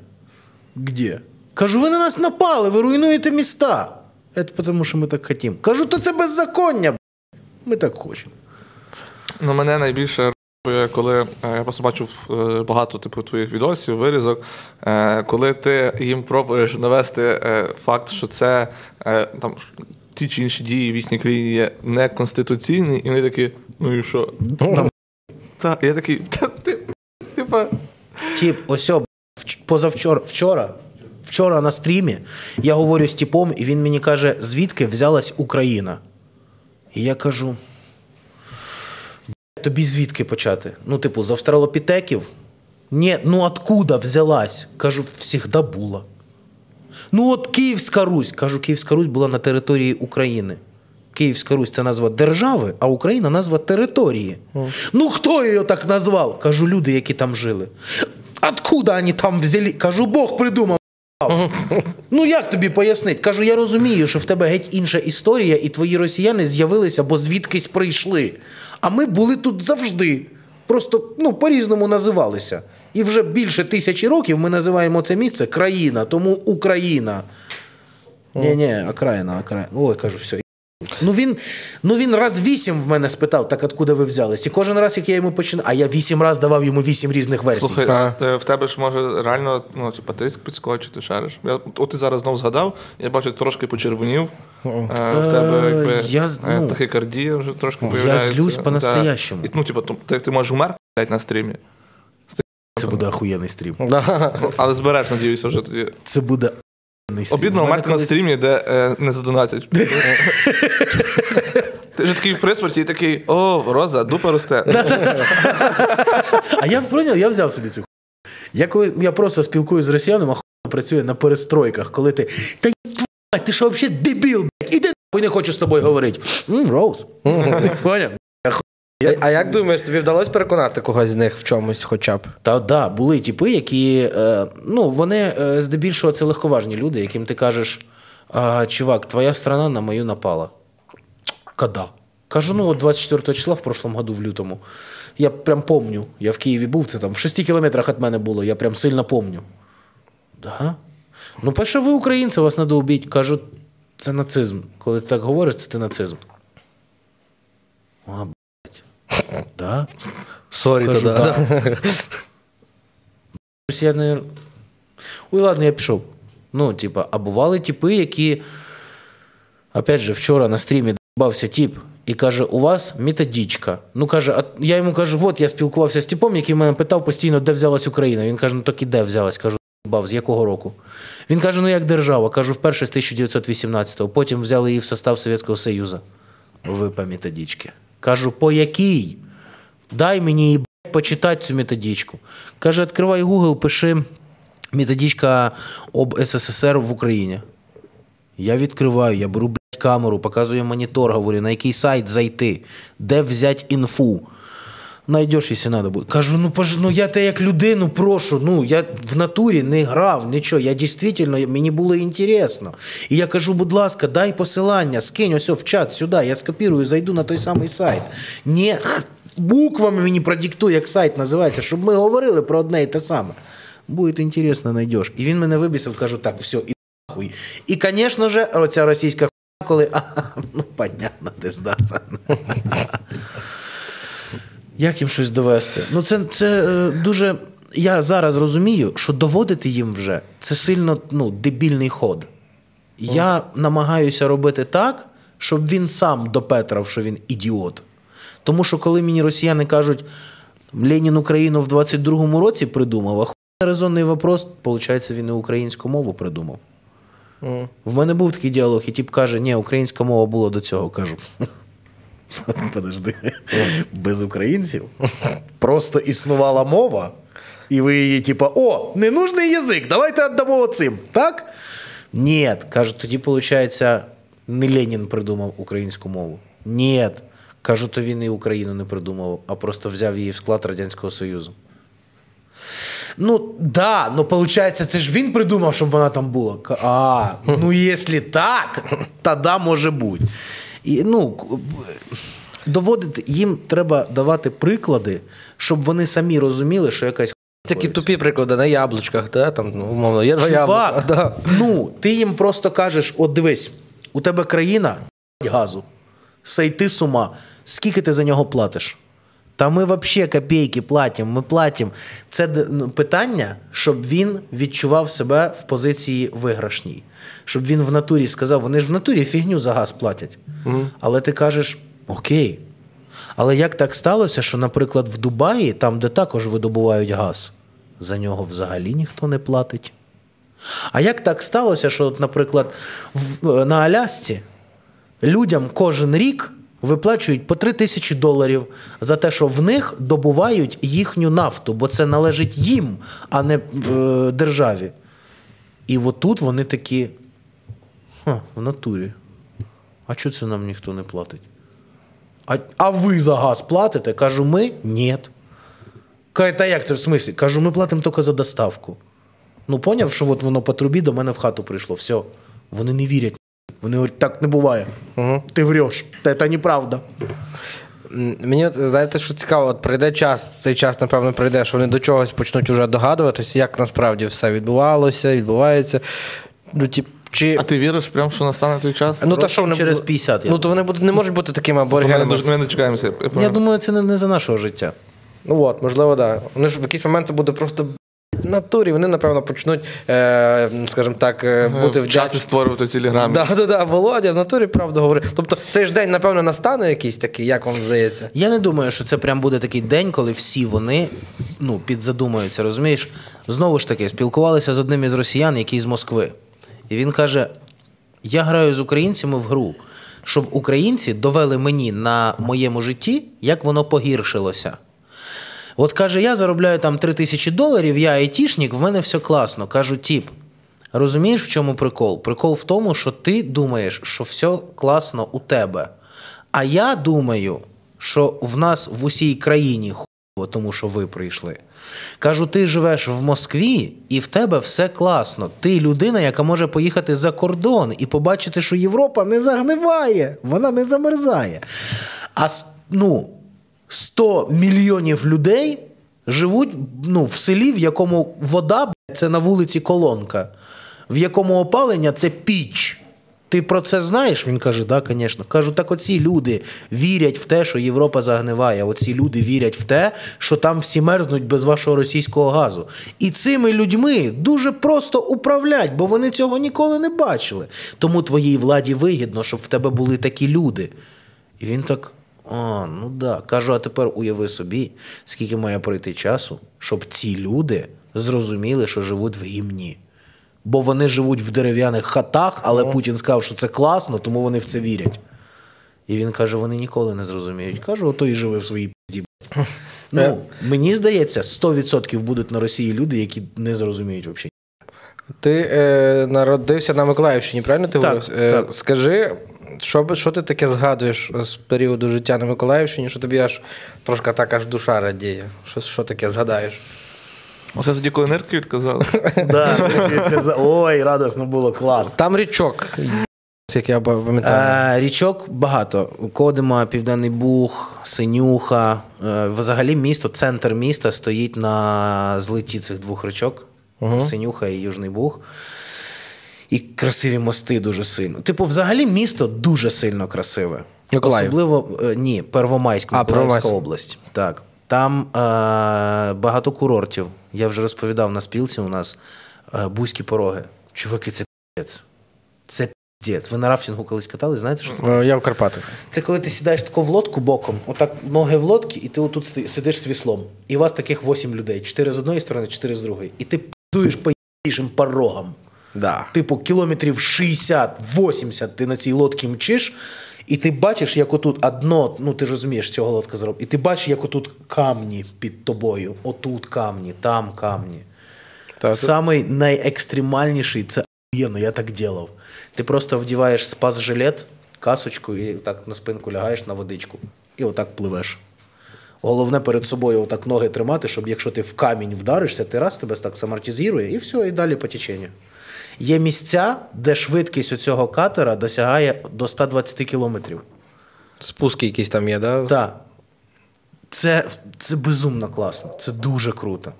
Где? Кажу, ви на нас напали, ви руйнуєте міста. Це тому, що ми так хотімо. Кажу, то це беззаконня. Ми так хочемо. Ну, мене найбільше коли е, я просто бачив е, багато типу твоїх відосів, вирізок, е, коли ти їм пробуєш навести факт, що це там ті чи інші дії в їхній країні є неконституційні, і вони такі, ну і що? Так, я такий, та ти, типа. Тіп, ось позавчора, вчора, вчора на стрімі я говорю з типом, і він мені каже, звідки взялась Україна. І я кажу. Тобі звідки почати? Ну, типу, з австралопітеків? Ні, ну откуда взялась? Кажу, всігда була. Ну, от Київська Русь. Кажу, Київська Русь була на території України. Київська Русь це назва держави, а Україна назва території. Ну хто її так назвав? Кажу, люди, які там жили. Откуда вони там взяли? Кажу, Бог придумав. Ну як тобі пояснити? Кажу, я розумію, що в тебе геть інша історія, і твої росіяни з'явилися, бо звідкись прийшли. А ми були тут завжди. Просто ну, по-різному називалися. І вже більше тисячі років ми називаємо це місце країна, тому Україна. Ні, ні, окраїна, окраїна. Ой, кажу, все. Ну він, ну він раз вісім в мене спитав, так откуда ви взялись. І кожен раз, як я йому починав, а я вісім раз давав йому вісім різних версій. Слухай, а те- в тебе ж може реально ну, типа, тиск підскочити, шариш. Я, от ти зараз знов згадав, я бачу, трошки почервонів. Е, в тебе якби я е, ну, тахікардія вже трошки я злюсь по-настоящему. І, ну, типа, то- ти, ти можеш умерти на стрімі, Це буде охуєнний стрім. Але збереш, надіюся, вже тоді. Це буде. Обідно мене на стрімі, де е, не задонатять. Ти ж такий в приспорті і такий, о, роза, дупа росте. А я прийняв, я взяв собі цю хуйню. Я коли я просто спілкуюсь з росіянами, а хуйня працює на перестройках, коли ти. Та й твать, ти що взагалі дебіл, блядь, іди нахуй, не хочу з тобою говорити. М, Роуз. Поняв? А, а як думаєш, тобі вдалося переконати когось з них в чомусь хоча б? Та да, були типи, які е, ну, вони е, здебільшого це легковажні люди, яким ти кажеш, чувак, твоя страна на мою напала. Когда? Кажу, ну от 24 числа в прошлом году, в лютому. Я прям помню. Я в Києві був, це там в 6 кілометрах від мене було, я прям сильно помню. Да? Ну, перше, ви українці, вас треба убити. Кажу, це нацизм. Коли ти так говориш, це ти нацизм. А. Да? Sorry, Кажу, тоді. да. Щось я не... Ой, ладно, я пішов. Ну, типа, а бували типи, які, опять же, вчора на стрімі бався тип і каже: у вас методичка. Ну, каже, а я йому кажу, от я спілкувався з типом, який мене питав постійно, де взялась Україна. Він каже, ну так і де взялась? Кажу, бав, з якого року? Він каже, ну як держава. Кажу, вперше з 1918-го, потім взяли її в состав Совєтського Союзу. Ви по методичці. Кажу, по якій? Дай мені і почитати цю методичку. Каже, відкривай Google, пиши методичка об СССР в Україні. Я відкриваю, я беру блядь, камеру, показую монітор, говорю, на який сайт зайти, де взяти інфу. Найдеш, якщо треба буде. Кажу, ну пож, ну я те як людину прошу. Ну я в натурі не грав, нічого. Я дійсно, мені було інтересно. І я кажу, будь ласка, дай посилання, скинь ось в чат сюди, я скопірую, зайду на той самий сайт. Ні, буквами мені продиктуй, як сайт називається, щоб ми говорили про одне і те саме. Буде інтересно, знайдеш. І він мене вибісив, кажу, так, все, і нахуй. І, звісно ж, оця російська хуйня, коли, а, ну, понятно, ти здався. Як їм щось довести? Ну, це, це е, дуже. Я зараз розумію, що доводити їм вже це сильно ну, дебільний ход. Я намагаюся робити так, щоб він сам допетрав, що він ідіот. Тому що коли мені росіяни кажуть, Ленін Україну в 22-му році придумав, а хуй резонний вопрос, виходить, він і українську мову придумав. В мене був такий діалог, і тип каже, ні, українська мова була до цього. Кажу. Подожди, без українців просто існувала мова, і ви її, типа, о, ненужний язик, давайте віддамо цим, так? Ні, каже, тоді, виходить, не Ленін придумав українську мову. Ні. Кажу, то він і Україну не придумав, а просто взяв її в склад Радянського Союзу. Ну, да, ну виходить, це ж він придумав, щоб вона там була. А, ну якщо так, тоді може бути. І, ну, доводити, їм треба давати приклади, щоб вони самі розуміли, що якась Такі тупі приклади на яблучках, да? там, ну, умовно, є Чувак, яблука. Да. ну, ти їм просто кажеш: от дивись, у тебе країна газу, сейти з ума, скільки ти за нього платиш? Та ми взагалі копійки платимо, ми платимо. Це ну, питання, щоб він відчував себе в позиції виграшній. Щоб він в натурі сказав, вони ж в натурі фігню за газ платять. Але ти кажеш, окей. Але як так сталося, що, наприклад, в Дубаї, там, де також видобувають газ, за нього взагалі ніхто не платить? А як так сталося, що, наприклад, в, на Алясці людям кожен рік виплачують по 3 тисячі доларів за те, що в них добувають їхню нафту, бо це належить їм, а не е, державі. І отут вони такі. Ха, в натурі. А чого це нам ніхто не платить? А, а ви за газ платите? Кажу, ми? Ні. Каже, та як це в смислі? Кажу, ми платимо тільки за доставку. Ну, поняв, що от воно по трубі до мене в хату прийшло. Все. Вони не вірять. Вони говорять, так не буває. Ти вреш. Та це неправда. Мені знаєте, що цікаво, от прийде час, цей час, напевно, прийде, що вони до чогось почнуть уже догадуватися, як насправді все відбувалося, відбувається. Ну, тип, чи... А ти віриш, прям, що настане той час? Ну, та що вони через 50, я Ну, то вони будуть, не можуть бути такими Ми аборигенами. не, ми не дочекаємося. Я Я думаю, це не, не за нашого життя. Ну от, можливо, так. Да. Вони ж в якийсь момент це буде просто натурі. Вони, напевно, почнуть, е, скажімо так, е, бути в чаті вдячні. створювати в телеграмі. Да, да, да, Володя, в натурі правду говорить. Тобто цей ж день, напевно, настане якийсь такий, як вам здається? Я не думаю, що це прям буде такий день, коли всі вони ну, підзадумаються, розумієш? Знову ж таки, спілкувалися з одним із росіян, який з Москви. І він каже: Я граю з українцями в гру, щоб українці довели мені на моєму житті, як воно погіршилося. От каже, я заробляю там 3 тисячі доларів, я айтішник, в мене все класно. Кажу, тіп. Розумієш, в чому прикол? Прикол в тому, що ти думаєш, що все класно у тебе. А я думаю, що в нас в усій країні хуйово, тому що ви прийшли. Кажу, ти живеш в Москві, і в тебе все класно. Ти людина, яка може поїхати за кордон і побачити, що Європа не загниває, вона не замерзає. А ну, 100 мільйонів людей живуть ну, в селі, в якому вода це на вулиці колонка, в якому опалення це піч. Ти про це знаєш? Він каже, да, звісно. Кажу, так оці люди вірять в те, що Європа загниває. Оці люди вірять в те, що там всі мерзнуть без вашого російського газу. І цими людьми дуже просто управлять, бо вони цього ніколи не бачили. Тому твоїй владі вигідно, щоб в тебе були такі люди. І він так. А, ну да. Кажу, а тепер уяви собі, скільки має пройти часу, щоб ці люди зрозуміли, що живуть в гімні. Бо вони живуть в дерев'яних хатах, але Путін сказав, що це класно, тому вони в це вірять. І він каже: вони ніколи не зрозуміють. Кажу, ото і живе в своїй пізді. Ну, мені здається, 100% будуть на Росії люди, які не зрозуміють взагалі. Ти е, народився на Миколаївщині, правильно ти Так, говорив? Е, так. Скажи, що, що ти таке згадуєш з періоду життя на Миколаївщині, що тобі аж трошки так аж душа радіє? Що, що таке згадаєш? Оце тоді, коли нирки відказали. Ой, радосно було, клас. Там річок, як я пам'ятаю. Е, річок багато. Кодима, Південний Буг, Синюха. Е, взагалі місто, центр міста стоїть на злиті цих двох річок: Синюха і Южний Буг. І красиві мости дуже сильно. Типу, взагалі місто дуже сильно красиве. Миколаїв. Особливо е, ні, Первомайськ, А, область. Так. Там е, багато курортів. Я вже розповідав на спілці у нас е, бузькі пороги. Чуваки, це піздець. Це піздець. Ви на рафтингу колись катались, знаєте, що це? Е, Я в Карпатах. Це коли ти сідаєш тако в лодку боком, отак ноги в лодці, і ти отут сидиш з віслом. І у вас таких 8 людей: 4 з одної сторони, 4 з другої. І ти піздуєш по порогам. Да. Типу, кілометрів 60-80 ти на цій лодці мчиш, і ти бачиш, як отут одно, ну ти ж розумієш, цього лодка зробить. І ти бачиш, як отут камні під тобою. Отут камні, там камні. Та, Самий найекстремальніший це охуєнно, я так ділав. Ти просто вдіваєш спас-жилет, касочку і так на спинку лягаєш на водичку. І отак пливеш. Головне перед собою отак ноги тримати, щоб якщо ти в камінь вдаришся, ти раз тебе так самортизує, і все, і далі по теченню. Є місця, де швидкість у цього катера досягає до 120 кілометрів. Спуски якісь там є, да? Так. Це, це безумно класно, це дуже круто.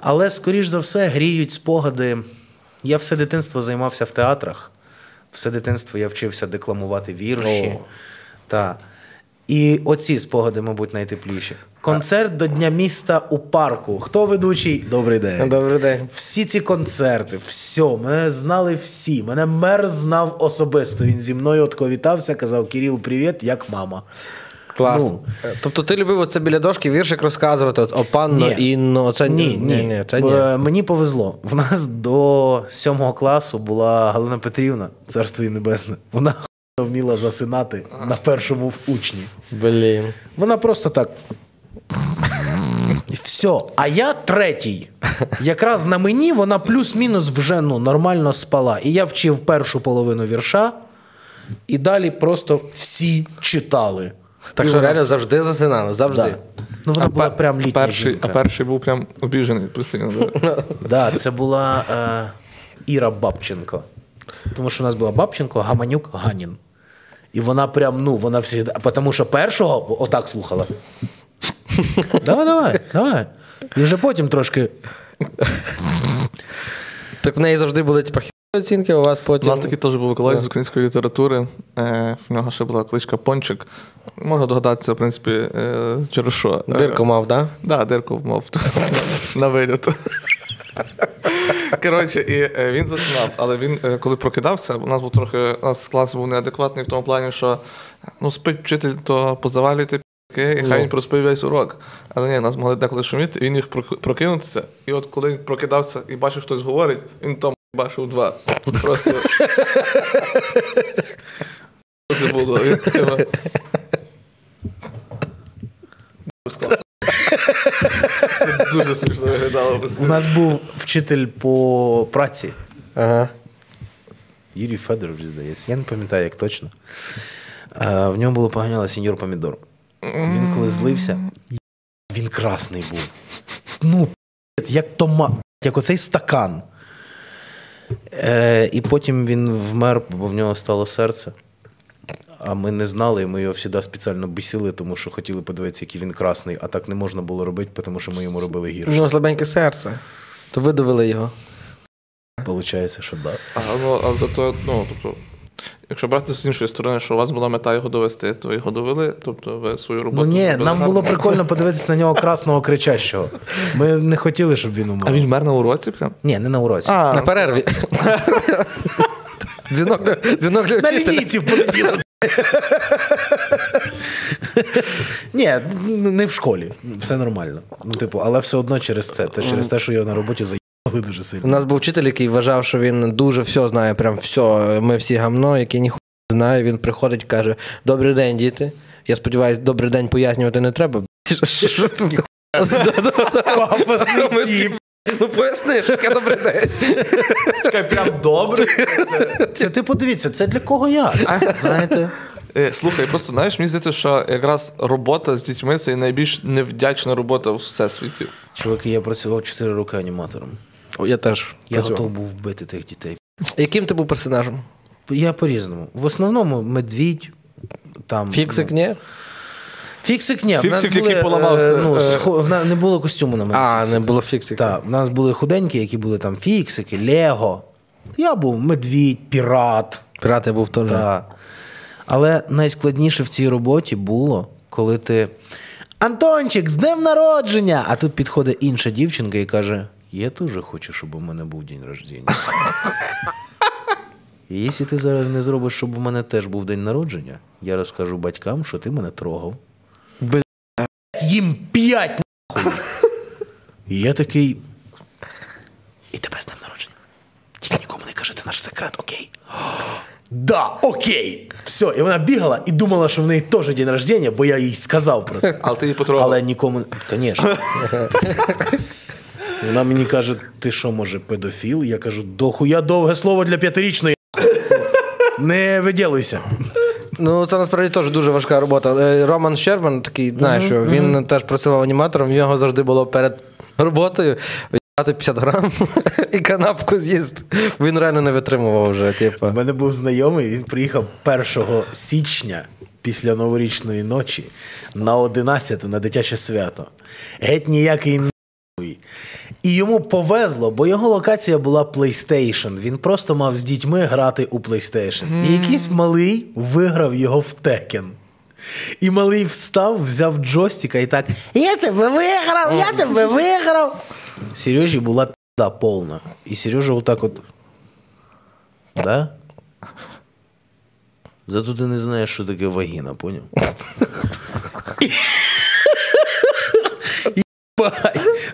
Але, скоріш за все, гріють спогади. Я все дитинство займався в театрах, все дитинство я вчився декламувати вірші. О. Та. І оці спогади, мабуть, найтепліші. Концерт до Дня міста у парку. Хто ведучий? Добрий день. Добрий день. Всі ці концерти, все, мене знали всі. Мене мер знав особисто. Він зі мною отко вітався, казав: Кирил, привіт, як мама. Клас. Ну. Тобто ти любив оце біля дошки віршик розказувати, от, о панно, Ні. інно, це Ні, ні. це ні. Е, Мені повезло. В нас до сьомого класу була Галина Петрівна, царство їй небесне. Вона охуєнно вміла засинати на першому в учні. Блін. Вона просто так. Все. А я третій. Якраз на мені вона плюс-мінус вже ну, нормально спала. І я вчив першу половину вірша, і далі просто всі читали. Так І що вона- реально завжди засинали, завжди. Да. Ну, вона була пе- прям літня перший, жінка. а перший був прям обіжений постійно. Да, це була е, Іра Бабченко. Тому що у нас була Бабченко, Гаманюк, Ганін. І вона прям, ну, вона всі. Тому що першого отак слухала. Давай, давай, давай. І вже потім трошки. Так в неї завжди були хі оцінки, у вас У потім. нас такий теж був колись з української літератури. Е, В нього ще була кличка Пончик. Можна догадатися, в принципі, е, через що. Е, Дирку мав, так? Да, дирку вмов на виліт. Коротше, і е, він заснав, але він, е, коли прокидався, у нас був трохи, у нас клас був неадекватний в тому плані, що ну, спить вчитель, то позавалюйте пі***ки, і хай він проспив весь урок. Але ні, нас могли деколи шуміти, він прок- прокинутися, і от коли він прокидався і бачив, хтось говорить, він там бачив два. Просто. Це було? Він, Це дуже смішно виглядало. У нас був вчитель по праці. Ага. Юрій Федорович, здається. Я не пам'ятаю, як точно. Е, в ньому було поганяло сеньор помідор. Він коли злився, він красний був. Ну, як томат, як оцей стакан. Е, і потім він вмер, бо в нього стало серце. А ми не знали, і ми його завжди спеціально бісили, тому що хотіли подивитися, який він красний, а так не можна було робити, тому що ми йому робили У гірше. нього слабеньке серце. То видавили його. Получається, що так. А, ну, а зато, ну, тобто, якщо брати з іншої сторони, що у вас була мета його довести, то його довели, тобто ви свою роботу. Ну ні, нам гарно. було прикольно подивитися на нього красного кричащого. Ми не хотіли, щоб він умер. А він вмер на уроці прям? Ні, не на уроці. А, На перерві. Дзвінок дзвінок для на лінійці в понеділок. Ні, не в школі. Все нормально. Ну, типу, але все одно через це. Та через те, що його на роботі заїбали дуже сильно. У нас був вчитель, який вважав, що він дуже все знає, прям все. Ми всі гамно, який ніхуя не знає. Він приходить, каже: Добрий день, діти. Я сподіваюся, добрий день пояснювати не треба. Пафосний тіп. Ну поясни, що таке добрий день. Прям добре. Це ти подивіться, це для кого я? Знаєте? Е, Слухай, просто знаєш, мені здається, що якраз робота з дітьми це найбільш невдячна робота в всесвіті. Чуваки, я працював 4 роки аніматором. О, Я теж. Я працював. готов був вбити тих дітей. Яким ти був персонажем? Я по-різному. В основному медвідь. Там, Фіксик, ну, ні? Фіксик ні. Фіксик, були, який поламався, е, Ну, е, схо- нас не було костюму на мене. А, фіксика. не було фіксика. Так, в нас були худенькі, які були там фіксики, Лего. Я був медвідь, пірат. Пірати був теж. Та. Але найскладніше в цій роботі було, коли ти. Антончик, з днем народження! А тут підходить інша дівчинка і каже: Я теж хочу, щоб у мене був день рождення. І якщо ти зараз не зробиш, щоб у мене теж був день народження, я розкажу батькам, що ти мене трогав. Їм п'ять нахуй. І я такий. І тебе з днем народження. Тільки нікому не кажи, це наш секрет, окей? Да, окей. Все, і вона бігала і думала, що в неї теж день рождення, бо я їй сказав про це. Але ти її потрогав. Але нікому. Звісно. Вона мені каже: ти що, може, педофіл? Я кажу, дохуя довге слово для п'ятирічної. Не виділуйся. Ну, це насправді теж дуже важка робота. Е, Роман Щербан, такий, знаєш, що він теж працював аніматором, в нього завжди було перед роботою. Взяти 50 грам і канапку з'їсти. Він реально не витримував вже. Типу. У мене був знайомий, він приїхав 1 січня після новорічної ночі на 11 на дитяче свято. Геть ніякий нахуй. І йому повезло, бо його локація була PlayStation. Він просто мав з дітьми грати у PlayStation. І якийсь малий виграв його в Tekken. І малий встав, взяв джойстика і так: Я тебе виграв, я тебе виграв. Сережі була пізда повна. І Сережа отак от. Да? Зато ти не знаєш, що таке вагіна, поняв?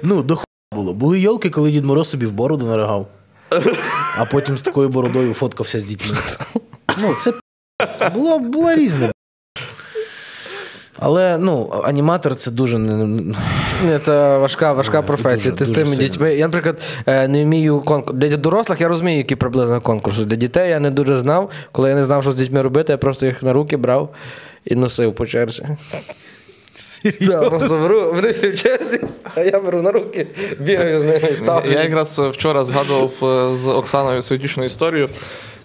Ну, до було. Були йолки, коли Дід Мороз собі в бороду наригав. А потім з такою бородою фоткався з дітьми. Ну, це було, було різне. Але ну, аніматор це дуже не. Ні, це важка, важка професія. дуже, Ти з тими сильно. дітьми. Я, наприклад, е, не вмію конкурс. Для дорослих я розумію, які приблизно конкурси. Для дітей я не дуже знав. Коли я не знав, що з дітьми робити, я просто їх на руки брав і носив по черзі. Да, просто беру, вони всі в черзі, а я беру на руки, бігаю з ними і ставлю. Я якраз вчора згадував е, з Оксаною свою історію.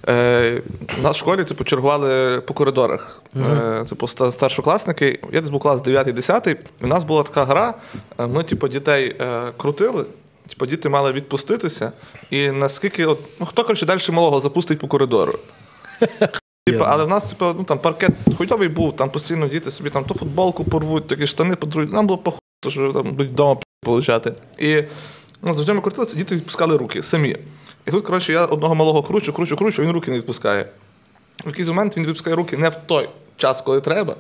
Е, нас в школі типу, чергували по коридорах. Е, типу, старшокласники. Я десь був клас 9-10. І у нас була така гра. е, Ми, типу, дітей е, крутили. Типу, діти мали відпуститися. І наскільки, от, ну, хто коротше, далі малого запустить по коридору. Типу, але в нас типу, ну, там паркет хуйовий був, там постійно діти собі там то футболку порвуть, такі штани подрують. Нам було похуй, то що там будуть вдома получати. І ну, завжди ми крутилися, діти відпускали руки самі. І тут, коротше, я одного малого кручу, кручу, кручу, він руки не відпускає. В якийсь момент він відпускає руки не в той час, коли треба.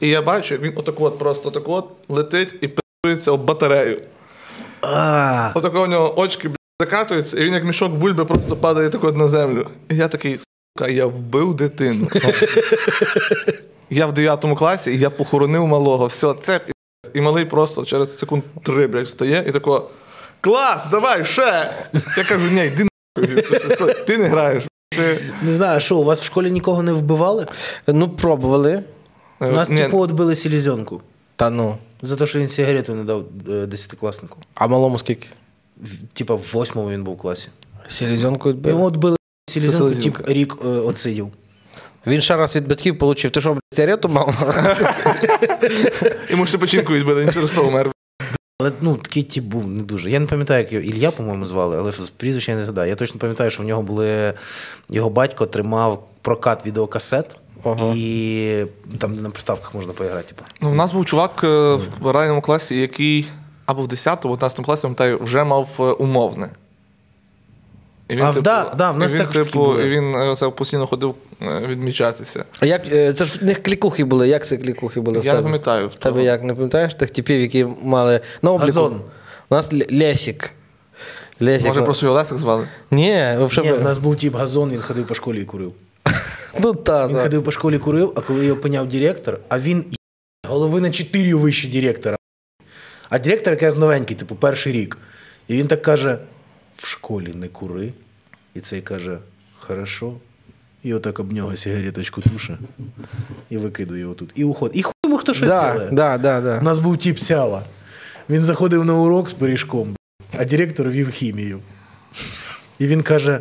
І я бачу, як він отак от просто отак от летить і пи***ється об батарею. Отако у нього очки закатуються, і він як мішок бульби просто падає так от на землю. І я такий, я вбив дитину. я в 9 класі, і я похоронив малого. Все, це. І малий просто через секунд три, блядь, встає і тако. Клас, давай, ще! Я кажу, ні, йди це- ти не граєш. Ти... не знаю, що, у вас в школі нікого не вбивали? Ну, пробували. Е, У нас, ні, типу, отбили селезенку. Та ну. За те, що він сигарету не дав е, десятикласнику. А малому скільки? Типа в восьмому він був в класі. Селезенку відбив. Йому отбили селезенку, тип рік е, отсидів. Він ще раз від батьків отримав. Ти що, блядь, сигарету мав? Йому ще печінку відбили, він через то умер. Але ну, такий тип був не дуже. Я не пам'ятаю, як його Ілля, по-моєму, звали, але з прізвища я не згадаю. Я точно пам'ятаю, що в нього були. Його батько тримав прокат відеокасет, і там на приставках можна поіграти. Типу. Ну, у нас був чувак е, в ранньому класі, який або в 10-му, 11 класі, пам'ятаю, вже мав е, умовне. І А, да, да, в нас і він, також типу, були. і він це постійно ходив е, відмічатися. А як, е, це ж в них клікухи були. Як це клікухи були в Я тебе? не пам'ятаю. В тебе як не пам'ятаєш тих типів, які мали на обліку? Газон. У нас Лесік. Лесік. Може, просто його Лесик звали? Ні, взагалі. Ні, в нас був тип газон, він ходив по школі і курив. Ну так, Він так. ходив по школі курив, а коли його опиняв директор, а він голови на 4 вище директора. А директор якийсь новенький, типу, перший рік. І він так каже: в школі не кури. І цей каже: хорошо. І отак об нього сигареточку туше і викидує його тут. І уходить. І хуй йому хто щось Да, делає. да, да, У нас був тип сява. Він заходив на урок з пиріжком, а директор вів хімію. І він каже: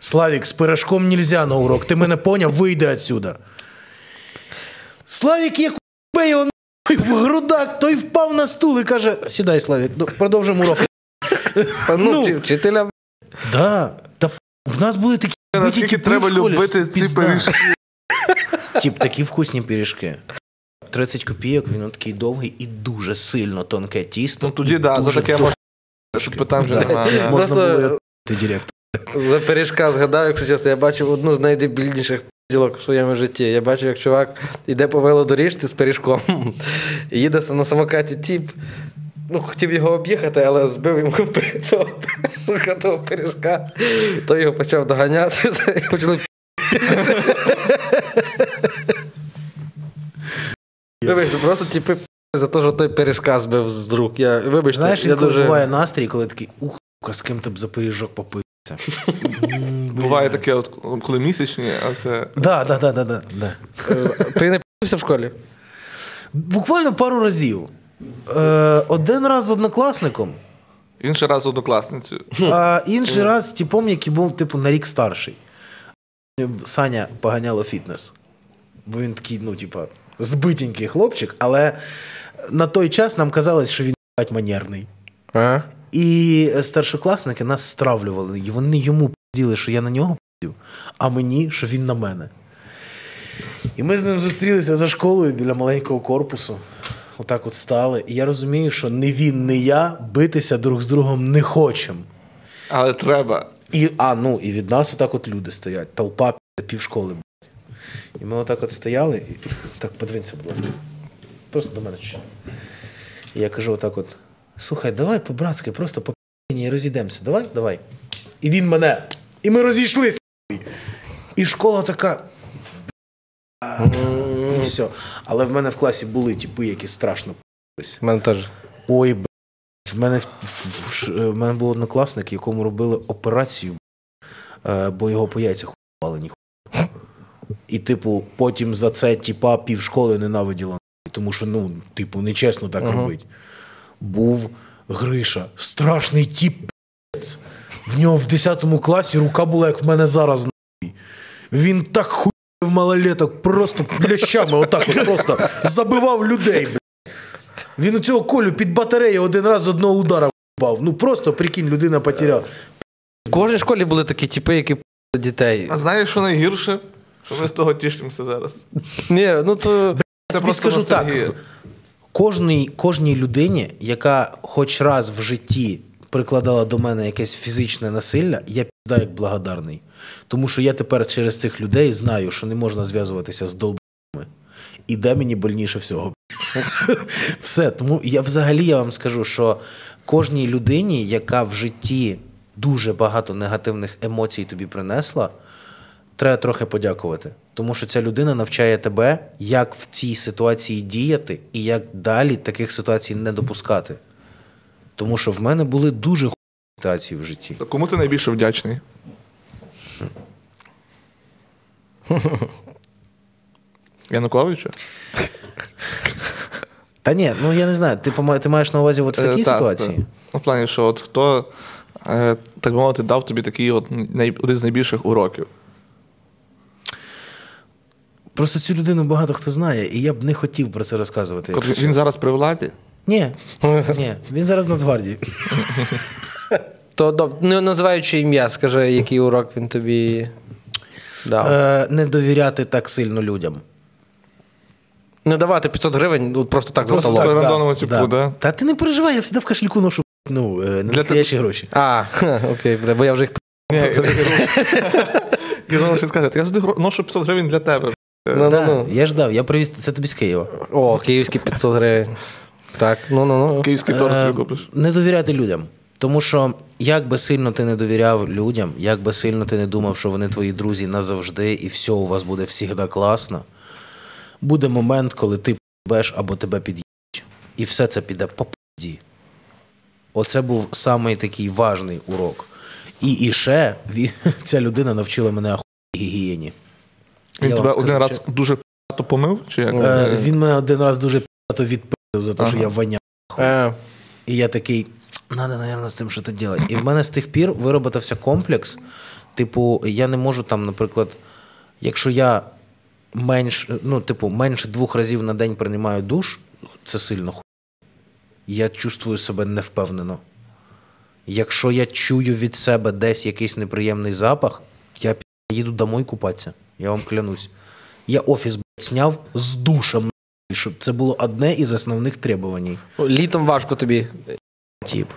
Славік, з пиріжком нельзя на урок. Ти мене поняв, вийди отсюда. Славік як його в грудак, той впав на стул і каже: Сідай, Славік, ну, продовжимо урок. Ну, вчи- вчителя. Да, та в нас були такі Наскільки треба любити ці пиріжки. Тіп, такі вкусні пиріжки. 30 копійок, він такий довгий і дуже сильно тонке тісто. Ну тоді, да, за таке можна. Тут питань вже немає. Можна було ти директор. За пиріжка згадав, якщо чесно, я бачив одну з найдебільніших ділок в своєму житті. Я бачив, як чувак йде по велодоріжці з пиріжком. Їде на самокаті тіп. Ну, хотів його об'їхати, але збив йому того пиріжка. Той його почав доганяти. і почали Вибач, просто типи за те, що той пиріжка збив з рук. Я, вибачте, Знаєш, я інколи дуже... буває настрій, коли такий, ух, з ким ти б за пиріжок попитися. Буває таке, от, коли місячні, а це. Да, да, да, да, да, да. Ти не пився в школі? Буквально пару разів. Е, один раз з однокласником, Інший раз з однокласницею. а інший раз з типом, який був типу на рік старший. Саня поганяло фітнес. Бо він такий, ну, типа, збитенький хлопчик, але на той час нам казалось, що він бать манерний. Ага. І старшокласники нас стравлювали. І вони йому пізділи, що я на нього піздів, а мені, що він на мене. І ми з ним зустрілися за школою біля маленького корпусу. Отак от стали. І я розумію, що не він, не я битися друг з другом не хочемо. Але треба. І, а, ну, і від нас отак от люди стоять. Толпа пі- півшколи. І ми отак от стояли. І... Так, подвинься, будь ласка. Просто до мене. І я кажу отак от: слухай, давай по-братськи, просто по і розійдемося. Давай, давай. І він мене. І ми розійшлися. І школа така. Все. Але в мене в класі були типи, які страшно п***лись. У мене теж. Ой, б***ь, в мене, в, в, в, ш- в мене був однокласник, якому робили операцію, е, бо його по яйцях хуяли ніхуя. І, типу, потім за це типа півшколи ненавиділа, тому що, ну, типу, нечесно так робити. Був Гриша, страшний тіп. В нього в 10 класі рука була, як в мене зараз. Він так хуяв малолеток, просто плящами, отак от просто забивав людей. Він у цього колю під батарею один раз з одного удара вбав. Ну просто прикинь, людина потеряла. В кожній школі були такі типи, які п***ли дітей. А знаєш, що найгірше? Що ми з того тішимося зараз. Ні, ну то. Це Тобі просто скажу так. ностальгія. Кожній, кожній людині, яка хоч раз в житті прикладала до мене якесь фізичне насилля, я як благодарний. Тому що я тепер через цих людей знаю, що не можна зв'язуватися з долбами. І де мені больніше всього. Все. Тому я взагалі я вам скажу, що кожній людині, яка в житті дуже багато негативних емоцій тобі принесла, треба трохи подякувати. Тому що ця людина навчає тебе, як в цій ситуації діяти і як далі таких ситуацій не допускати. Тому що в мене були дуже ситуації в житті. Кому ти найбільше вдячний? Януковичу? Та ні, ну я не знаю, ти, ти маєш на увазі от в такій Е, так, ситуації? так. Ну, в плані, що от хто, е, так би мовити, дав тобі такий от най- один з найбільших уроків. Просто цю людину багато хто знає, і я б не хотів про це розказувати. Якщо Він зараз при владі. Ні, ні, він зараз в Нацгвардії. То доб- не називаючи ім'я, скажи, який урок він тобі дав. Е, не довіряти так сильно людям. Не давати 500 гривень ну, просто так за столом. так. рандомному типу, да? Та ти не переживай, я завжди в кошельку ношу ну, е, не настоящі гроші. А, ха, окей, бля, бо я вже їх Ні, я- Я що скаже, я завжди гро- ношу 500 гривень для тебе. Ну, ну, Да, ну. я ждав, я привіз це тобі з Києва. О, київські 500 гривень. Так, ну ну ну. Київський торт Е, собі купиш. Не довіряти людям. Тому що як би сильно ти не довіряв людям, як би сильно ти не думав, що вони твої друзі назавжди, і все у вас буде завжди класно, буде момент, коли ти беш або тебе під'їдуть. І все це піде по пизді. Оце був самий такий важний урок. І, і ще ві- ця людина навчила мене гігієні. Він Я тебе вам один скажу, раз дуже п***то помив, чи як? Е, він мене один раз дуже п'ято відпив за те, що я воняв. Е, І я такий, надо, наверное, з цим щось робити. І в мене з тих пір вироботався комплекс. Типу, я не можу там, наприклад, якщо я менш, ну, типу, менше двох разів на день приймаю душ, це сильно ху. Я чувствую себе невпевнено. Якщо я чую від себе десь якийсь неприємний запах, я їду домой купатися. Я вам клянусь. Я офіс блядь, сняв з душем, щоб це було одне із основних требувань. літом важко тобі. Тіп.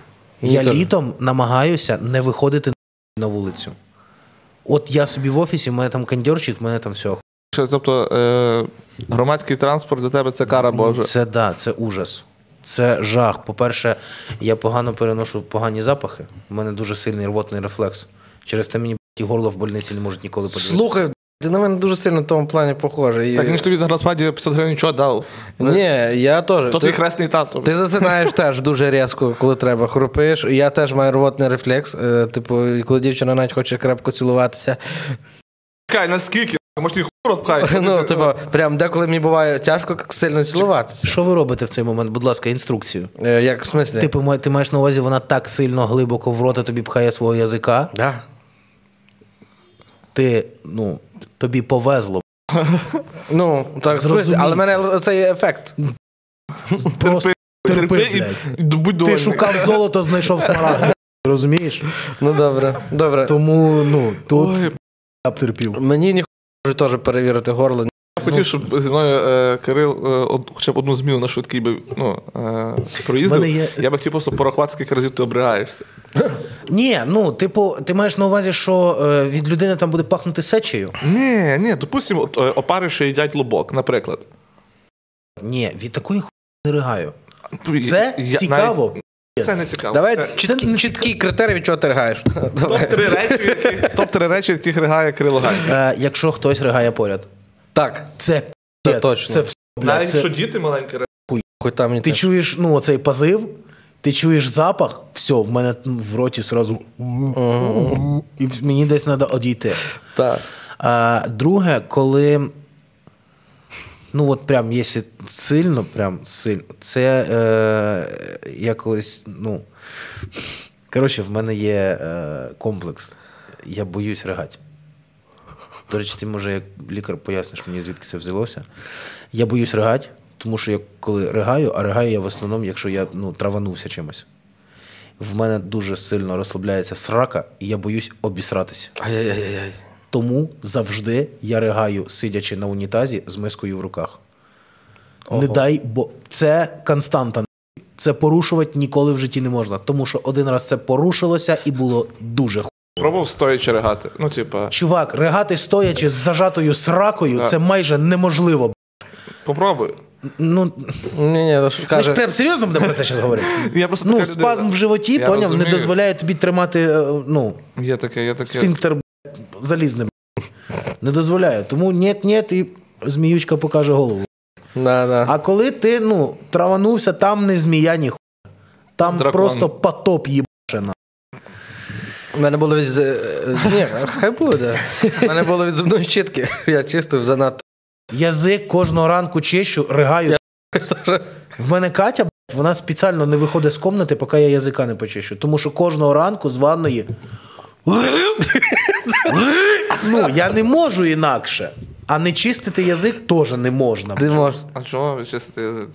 Я теж. літом намагаюся не виходити на вулицю. От я собі в офісі, в мене там кондьорчик, в мене там все. Тобто е, громадський транспорт для тебе це кара Божа. Це да, це ужас. Це жах. По-перше, я погано переношу погані запахи. У мене дуже сильний рвотний рефлекс. Через те мені і горло в больниці не можуть ніколи подивитися. Слухай, Ти на мене дуже сильно в тому плані похожий. Так він ж тобі на розпаді 500 гривень нічого дав. Ні, я теж. То Ти- твій хресний тато. Ти засинаєш теж дуже різко, коли треба, хрупиш. Я теж маю рвотний рефлекс. Е, Типу, коли дівчина навіть хоче крепко цілуватися. Чекай, наскільки? Може, ти хуй рот пхаєш? Ну, типу, прям деколи мені буває тяжко сильно цілуватися. Що ви робите в цей момент? Будь ласка, інструкцію. Е, Як в смислі? Типу, ти маєш на увазі, вона так сильно глибоко в рота тобі пхає свого язика. Да. Ти, ну, тобі повезло. Ну, так, але в мене цей ефект. Просто терпи, Терпи і блядь. будь Ти шукав золото, знайшов смарагд. Розумієш? Ну добре, добре. Тому, ну, тут я б терпів. Мені ніхто може теж перевірити горло. Я хотів, щоб зі мною е, Кирил е, хоча б одну зміну на швидкий би ну, е, проїздив. Є- Я би хотів просто порахувати, скільки разів ти обригаєшся. Ні, ну, типу, ти маєш на увазі, що е, від людини там буде пахнути сечею? Ні, ні, допустимо, от, е, опариші їдять лобок, наприклад. Ні, від такої хуйні не ригаю. Це я цікаво. навіть- Це не цікаво. Давай Це чіткі, чіткий критерій, від чого ти ригаєш. Давай. топ-три речі, в яких- топ-три речі, в яких ригає Кирило Гань. Е, якщо хтось ригає поряд. Так, Це Це точно. Це, все, Навіть це... якщо діти маленькі ригають. хоч там мені Ти чуєш ну, оцей позив, ти чуєш запах, все, в мене в роті сразу. І мені десь треба одійти. Так. А, друге, коли. Ну, от прям, якщо сильно, прям сильно, це е, я колись, ну. Коротше, в мене є е, комплекс. Я боюсь ригати. До речі, ти може, як лікар поясниш мені, звідки це взялося. Я боюсь ригати, тому що я коли ригаю, а ригаю я в основному, якщо я ну, траванувся чимось. В мене дуже сильно розслабляється срака, і я боюсь обісратися. Ай-яй-яй. Тому завжди я ригаю, сидячи на унітазі з мискою в руках. Не дай, бо це константа. Це порушувати ніколи в житті не можна. Тому що один раз це порушилося і було дуже ху. Пробував стоячи ригати. Ну, типа, Чувак, ригати стоячи з зажатою сракою, Так. це майже неможливо. попробуй. Ну, Ні, ні, ну ж каже. прям серйозно будемо про це зараз говорити. Я просто Ну, спазм в животі, Я поняв, не дозволяє тобі тримати е, ну, Є таке, є таке. сфінктер б**, залізним. Не дозволяє. Тому ні-ні, і зміючка покаже голову. Да, да. А коли ти ну, траванувся, там не змія, ні хуя. Там Дракон. просто потоп їбашена. У мене було від. е, Ні, хай буде. У мене було від зубної щітки. Я чистив занадто. Язик кожного ранку чищу, ригаю. В мене Катя, вона спеціально не виходить з комнати, поки я язика не почищу. Тому що кожного ранку з ванної. ну, я не можу інакше. А не чистити язик теж не можна. Ти можеш. А чого ви чистите язик?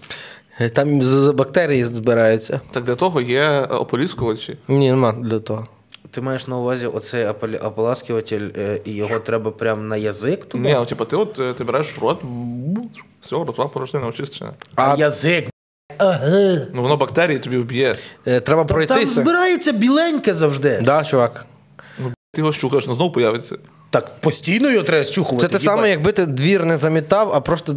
Там бактерії збираються. Так для того є ополіскувачі. Ні, нема для того. Ти маєш на увазі оцей ополаскуватель, е, і його треба прямо на язик туди? Ні, ну типу, ти от е, ти береш в рот, все, ротова порожнина очищена. А язик. Ага. Ну воно бактерії тобі вб'є. Е, Треба Там пройтися. збирається біленьке завжди. Да, чувак. Ти його щухаєш, ну знову появиться. Так постійно його треба щухувати. Це те саме, якби ти двір не замітав, а просто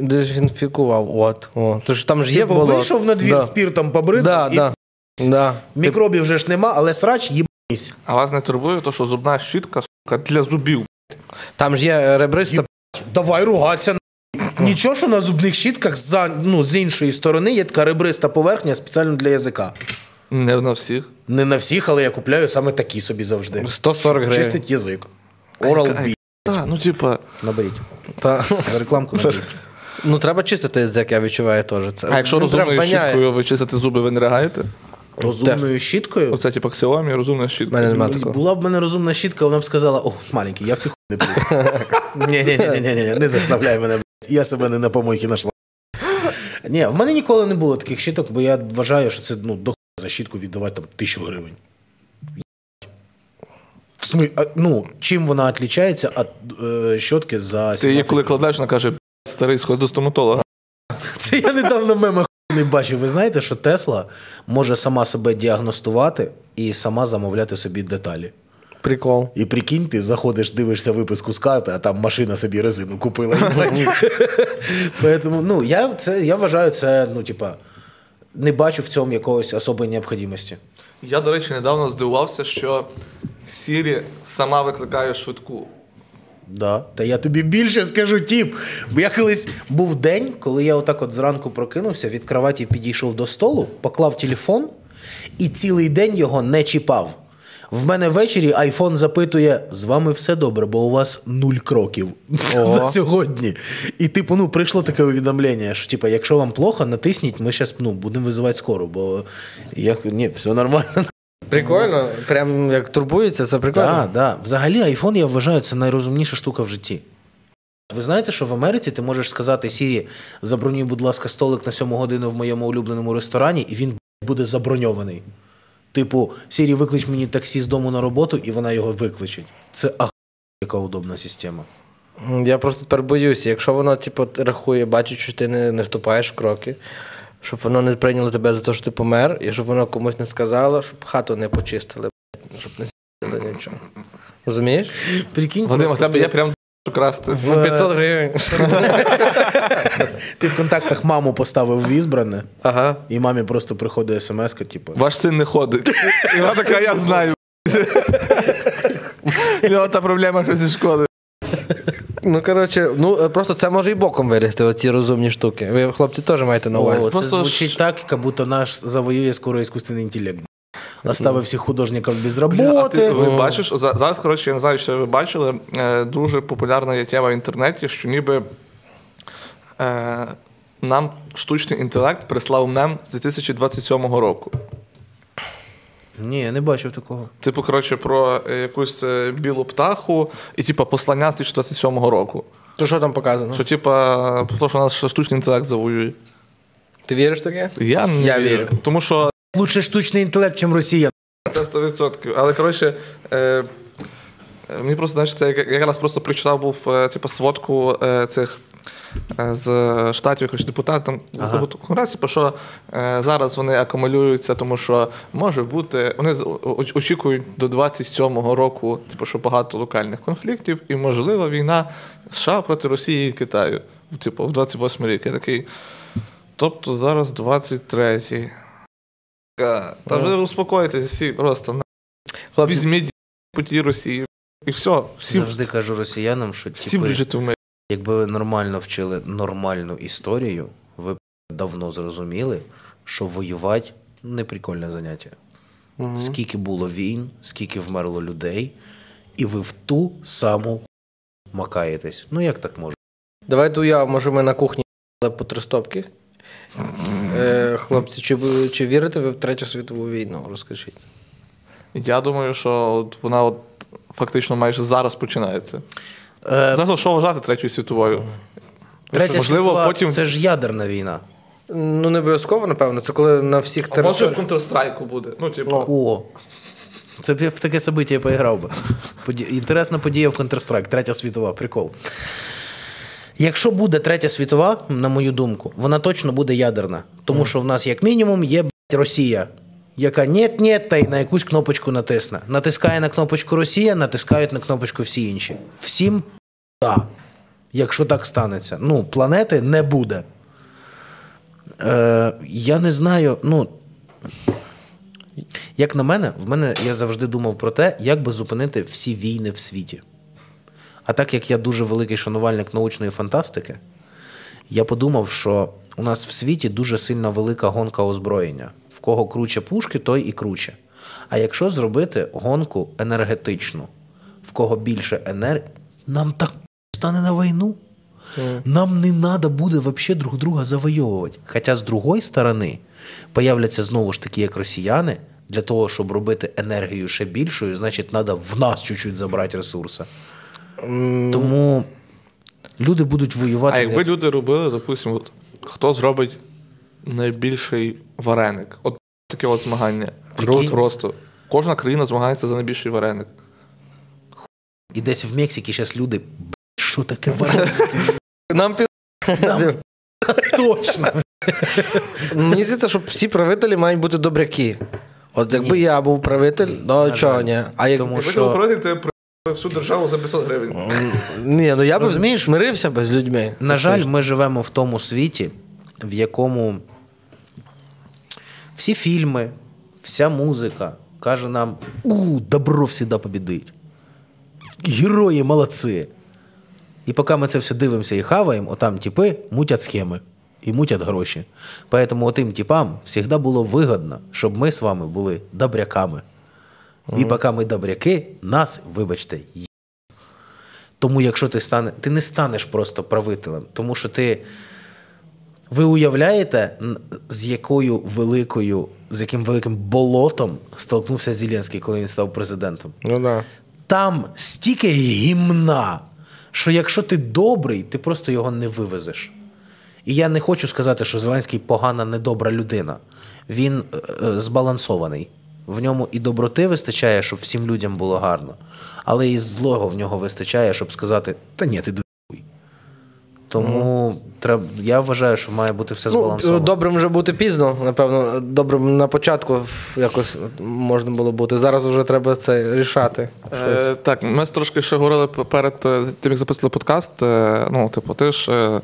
дезінфікував. От. О. Тож там ж є Типу, болото. вийшов на двір да. спіртом побризкав, Да, і да. Да. мікробів вже ж нема, але срач їбанісь. А вас не турбує, то що зубна щітка сука, для зубів. Там ж є ребриста. Давай ругатися. Нічого, що на зубних щітках за, ну, з іншої сторони є така ребриста поверхня спеціально для язика. Не на всіх. Не на всіх, але я купляю саме такі собі завжди. 140 гривень. Чистить язик. Oral B. Так, ну типа. Наберіть. Та. За рекламку наберіть. Ну, треба чистити язик, я відчуваю теж це. А якщо Він розумною воняє. щіткою ви чистите зуби, ви не ригаєте? Розумною щіткою. Оце типа Xiaomi, розумна щітка. мене нема такого. Була б в мене розумна щітка, вона б сказала: о, маленький, я в цю хуй не піду. Ні, ні, ні, ні, ні, не заставляй мене. Я себе не на помойки знайшла. Ні, в мене ніколи не було таких щіток, бо я вважаю, що це ну, до за щітку віддавати там тисячу гривень. В смі... а, Ну, чим вона відрізняється від е, щотки за Ти її 17 коли кладеш, вона каже, старий сход до стоматолога. Це я недавно мема не бачив. Ви знаєте, що Тесла може сама себе діагностувати і сама замовляти собі деталі. Прикол. І прикинь, ти заходиш, дивишся виписку з карти, а там машина собі резину купила. Поэтому, ну, я, це, я вважаю, це, ну, типа, не бачу в цьому якогось особої необхідності. Я, до речі, недавно здивувався, що Сірі сама викликає швидку. Да. Та я тобі більше скажу, тіп. Бо я колись був день, коли я отак от зранку прокинувся, від кроваті підійшов до столу, поклав телефон і цілий день його не чіпав. В мене ввечері айфон запитує: з вами все добре, бо у вас нуль кроків за сьогодні. І, типу, ну, прийшло таке увідомлення, що типу, якщо вам плохо, натисніть, ми зараз ну, будемо визивати скору, бо я ні, все нормально. Прикольно, прям як турбується, це прикольно. Так, да. Взагалі, айфон, я вважаю, це найрозумніша штука в житті. Ви знаєте, що в Америці ти можеш сказати Сірі, забронюй, будь ласка, столик на 7 годину в моєму улюбленому ресторані, і він буде заброньований. Типу, Сірі, виклич мені таксі з дому на роботу, і вона його викличить. Це ах, яка удобна система. Я просто тепер боюся, якщо воно, типу, рахує, бачить, що ти не, не вступаєш в кроки, щоб воно не прийняло тебе за те, що ти помер, і щоб воно комусь не сказало, щоб хату не почистили, щоб не с**ли нічого. Розумієш? Прикинь, Вадим, у просто тебе ти, є прям красти. В 500 гривень. ти в контактах маму поставив в ізбране, Ага. і мамі просто приходить смс типу. Ваш син не ходить. І вона така, я знаю. У нього та проблема, що зі школи. Ну, коротше, ну е, просто це може і боком вилізти, оці розумні штуки. Ви, хлопці, теж маєте на увазі. О, це Просто звучить ж- так, як будто наш завоює скоро іскусственний інтелект. Оставив всіх художників без А ти, ви бачиш, за- зараз, коротше, я не знаю, що ви бачили, е, дуже популярна є тема в інтернеті, що ніби е, нам штучний інтелект прислав мем з 2027 року. Ні, я не бачив такого. Типу, коротше, про е, якусь е, білу птаху і, типу, послання з 2027 року. То що там показано? Що, типа, про те, що нас штучний інтелект завоює. Ти віриш в таке? Я не Я вірю. Тому що Лучше штучний інтелект, ніж Росія. Це 100%. Але коротше, е, мені просто знаєш, це якраз просто прочитав був е, типу, сводку е, цих. Е, З штатів якось депутат там з Ага. конгресу, бо що е, зараз вони акумулюються, тому що може бути, вони очікують до 27-го року, типу, що багато локальних конфліктів, і можливо війна США проти Росії і Китаю. Типу, в 28-й рік. Я такий. Тобто зараз 23-й. Та ви успокойтесь всі просто на Хлопці, візьміть по тій Росії. І все. Всі, Завжди кажу росіянам, що всі типу, в мирі. Якби ви нормально вчили нормальну історію, ви б давно зрозуміли, що воювати не прикольне заняття. Скільки було війн, скільки вмерло людей, і ви в ту саму макаєтесь. Ну як так може? давайте уяв, може ми на кухні по три стопки. Е, хлопці, чи, чи вірите ви в Третю світову війну? Розкажіть. Я думаю, що от вона от фактично майже зараз починається. Е, За що вважати Третьою світовою? Третя Можливо, світова потім. це ж ядерна війна. Ну, не обов'язково, напевно, це коли на всіх А може в територіях. Counter-Strike буде. Ну, типу, О. Це б я в таке собиття я поіграв би. Поді... Інтересна подія в Counter-Strike, третя світова, прикол. Якщо буде третя світова, на мою думку, вона точно буде ядерна. Тому що в нас, як мінімум, є блядь, Росія, яка нет та й на якусь кнопочку натисне. Натискає на кнопочку Росія, натискають на кнопочку всі інші. Всім да, якщо так станеться. Ну, планети не буде. Е, я не знаю, ну. Як на мене, в мене я завжди думав про те, як би зупинити всі війни в світі. А так як я дуже великий шанувальник научної фантастики, я подумав, що у нас в світі дуже сильна велика гонка озброєння. Кого круче пушки, той і круче. А якщо зробити гонку енергетичну, в кого більше енергії, нам так стане на війну. Нам не треба буде вообще друг друга завойовувати. Хоча з другої сторони появляться знову ж такі, як росіяни, для того, щоб робити енергію ще більшою, значить, треба в нас чуть-чуть забрати ресурси. Тому люди будуть воювати. а якби як- люди робили, допустимо, хто зробить найбільший вареник? От таке от змагання. Прикинь. Просто. Кожна країна змагається за найбільший вареник. І десь в Мексиці зараз люди. Що таке вареник? Нам під... Точно. Мені здається, що всі правителі мають бути добряки. От якби я був правитель, то чого ні? А як... Тому Якби що- ти проти, ти всю державу за 500 гривень. Ні, ну я б Розумієш? мирився би з людьми. На жаль, ми живемо в тому світі, в якому всі фільми, вся музика каже нам: у, добро завжди побідить. Герої молодці. І поки ми це все дивимося і хаваємо, отам типи мутять схеми і мутять гроші. Поэтому отим типам завжди було вигодно, щоб ми з вами були добряками. І поки ми добряки, нас, вибачте, є. Тому якщо ти стане, ти не станеш просто правителем, тому що ти. Ви уявляєте, з якою великою, з яким великим болотом столкнувся Зеленський, коли він став президентом? Ну да. Там стільки гімна, що якщо ти добрий, ти просто його не вивезеш. І я не хочу сказати, що Зеленський погана, недобра людина. Він е, е, збалансований. В ньому і доброти вистачає, щоб всім людям було гарно, але і злого в нього вистачає, щоб сказати: та ні, ти Тому треба, я вважаю, що має бути все Ну, збалансовано. добрим вже бути пізно, напевно. Добрим на початку якось можна було бути. Зараз вже треба це рішати. Е, так, ми трошки ще говорили перед е, тим, як записали подкаст. е, Ну, типу, ти ж е,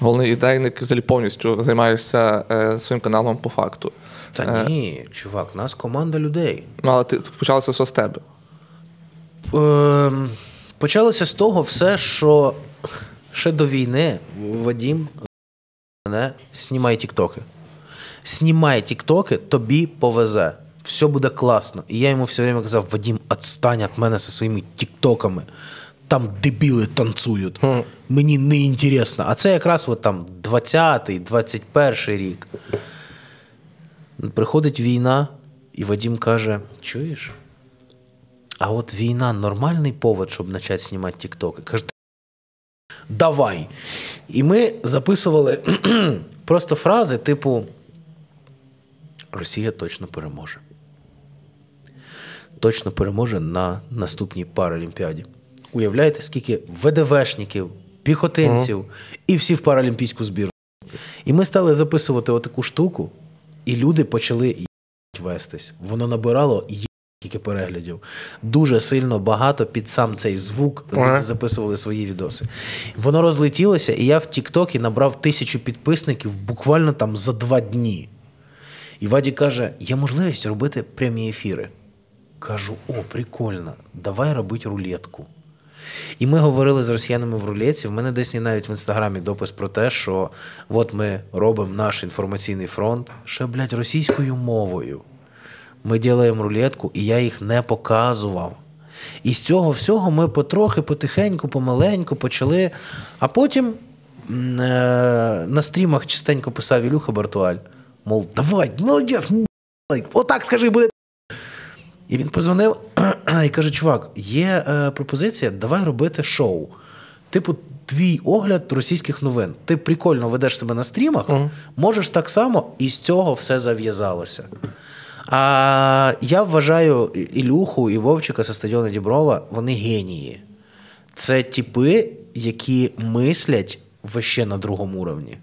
головний ідейник взагалі повністю займаєшся е, своїм каналом по факту. Та ні, чувак, нас команда людей. Ну, але ти почалося все з тебе. Ем, Почалося з того все, що ще до війни Вадім мене знімай тіктоки. Знімай тіктоки, тобі повезе. Все буде класно. І я йому все время казав: Вадім, отстань від мене зі своїми тіктоками. Там дебіли танцюють. Мені не інтересно. А це якраз от там 20-й, 21 рік. Приходить війна, і Вадім каже: чуєш? А от війна нормальний повод, щоб почати знімати тіктоки. Давай. І ми записували просто фрази, типу: Росія точно переможе. Точно переможе на наступній Паралімпіаді. Уявляєте, скільки ВДВшників, піхотинців і всі в паралімпійську збірну. І ми стали записувати отаку штуку, і люди почали вестись. Воно набирало Скільки переглядів. Дуже сильно багато під сам цей звук Ага. записували свої відоси. Воно розлетілося, і я в Тіктокі набрав тисячу підписників буквально там за два дні. І Ваді каже: є можливість робити прямі ефіри. Кажу: о, прикольно, давай робити рулетку. І ми говорили з росіянами в рулетці. В мене десь навіть в інстаграмі допис про те, що от ми робимо наш інформаційний фронт ще, блядь, російською мовою. Ми ділаємо рулетку, і я їх не показував. І з цього всього ми потрохи, потихеньку, помаленьку почали. А потім е, на стрімах частенько писав Ілюха Бартуаль, мов, давай, молодець, отак скажи, буде. І він позвонив і каже: чувак, є е, пропозиція, давай робити шоу. Типу, твій огляд російських новин. Ти прикольно ведеш себе на стрімах, можеш так само, і з цього все зав'язалося. А я вважаю Ілюху і Вовчика со стадіону Діброва, вони генії. Це типи, які мислять вище на другому уровні.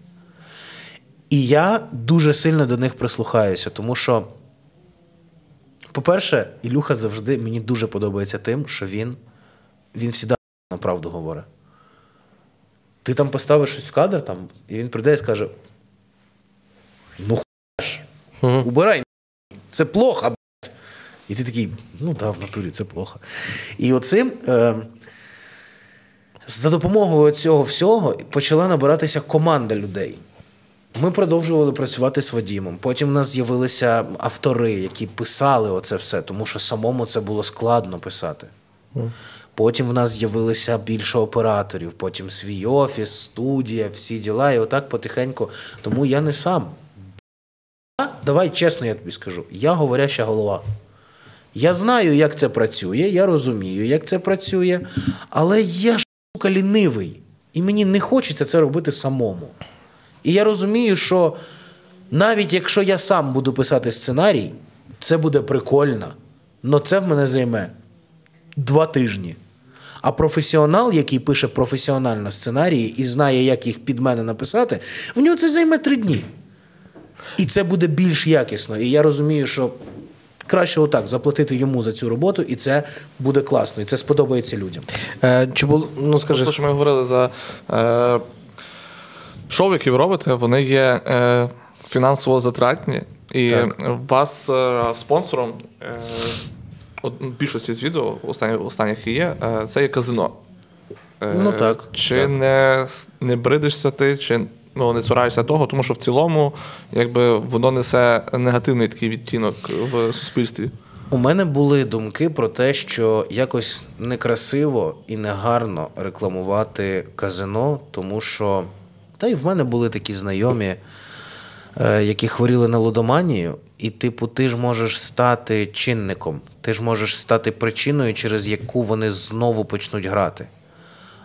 І я дуже сильно до них прислухаюся, тому що, по-перше, Ілюха завжди мені дуже подобається тим, що він, він завжди на правду говорить. Ти там поставиш щось в кадр, там, і він прийде і скаже: Ну, хуяш, убирай, це плохо, блядь. І ти такий, ну так, в натурі це плохо. І оцим. Е, за допомогою цього всього почала набиратися команда людей. Ми продовжували працювати з Вадімом. Потім в нас з'явилися автори, які писали оце все, тому що самому це було складно писати. Потім в нас з'явилося більше операторів, потім свій офіс, студія, всі діла, і отак потихеньку. Тому я не сам. Давай чесно, я тобі скажу. Я говоряща голова. Я знаю, як це працює, я розумію, як це працює, але я ж сука лінивий. І мені не хочеться це робити самому. І я розумію, що навіть якщо я сам буду писати сценарій, це буде прикольно. але це в мене займе два тижні. А професіонал, який пише професіонально сценарії і знає, як їх під мене написати, в нього це займе три дні. І це буде більш якісно. І я розумію, що краще отак заплатити йому за цю роботу, і це буде класно, і це сподобається людям. Е, чи було, ну скажи, що ми говорили за е, шоу, які ви робите, вони є е, фінансово затратні. І Так. вас е, спонсором е, більшості з відео, останніх, останніх є, е, це є казино. Е, Ну, так, Чи так. Не, не бридишся ти, чи ну, не цураєшся того, тому що в цілому якби, воно несе негативний такий відтінок в суспільстві. У мене були думки про те, що якось некрасиво і негарно рекламувати казино, тому що та й в мене були такі знайомі, е, які хворіли на лудоманію, і, типу, ти ж можеш стати чинником, ти ж можеш стати причиною, через яку вони знову почнуть грати.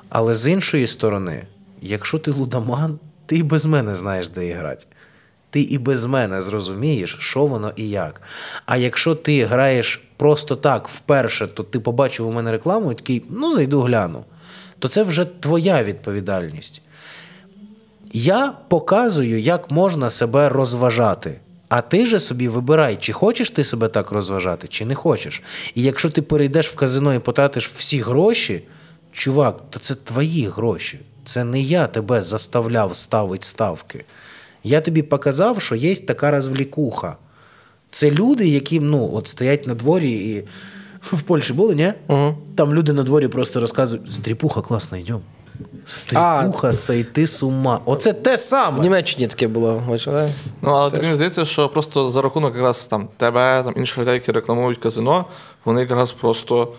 Але з іншої сторони, якщо ти лудоман, ти і без мене знаєш, де грати. Ти і без мене зрозумієш, що воно і як. А якщо ти граєш просто так вперше, то ти побачив у мене рекламу і такий, ну зайду гляну, то це вже твоя відповідальність. Я показую, як можна себе розважати. А ти же собі вибирай, чи хочеш ти себе так розважати, чи не хочеш. І якщо ти перейдеш в казино і потратиш всі гроші, чувак, то це твої гроші. Це не я тебе заставляв ставити ставки. Я тобі показав, що є така розвлікуха. Це люди, які ну, от стоять на дворі і в Польщі були, ні? Угу. Там люди на дворі просто розказують: стріпуха, класно, йдемо. Стріпуха, сойти з ума. Оце те саме. В. Німеччині таке було. бачив, да? Ну, але не здається, що просто за рахунок якраз там тебе, там інших людей, які рекламують казино, вони якраз просто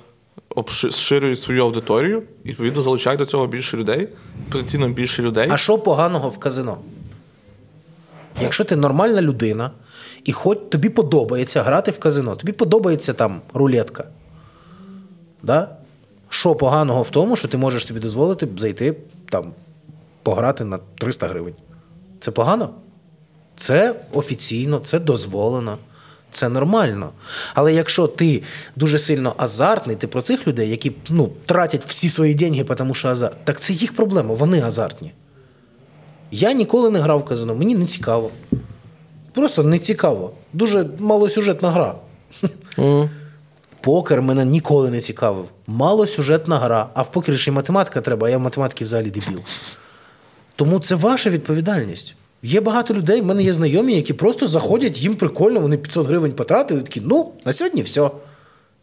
обширюють свою аудиторію і відповідно залучають до цього більше людей, потенційно більше людей. А що поганого в казино? Якщо ти нормальна людина, і хоч тобі подобається грати в казино, тобі подобається там рулетка. Да? Що поганого в тому, що ти можеш собі дозволити зайти там, пограти на 300 гривень? Це погано? Це офіційно, це дозволено, це нормально. Але якщо ти дуже сильно азартний, ти про цих людей, які ну, тратять всі свої деньги, тому що азарт, так це їх проблема, вони азартні. Я ніколи не грав в казино, мені не цікаво. Просто не цікаво. Дуже малосюжетна гра. Покер мене ніколи не цікавив. Малосюжетна гра. А в покері ще й математика треба, а я в математиці взагалі дебіл. Тому це ваша відповідальність. Є багато людей, в мене є знайомі, які просто заходять, їм прикольно, вони 500 гривень потратили, такі, ну, на сьогодні все.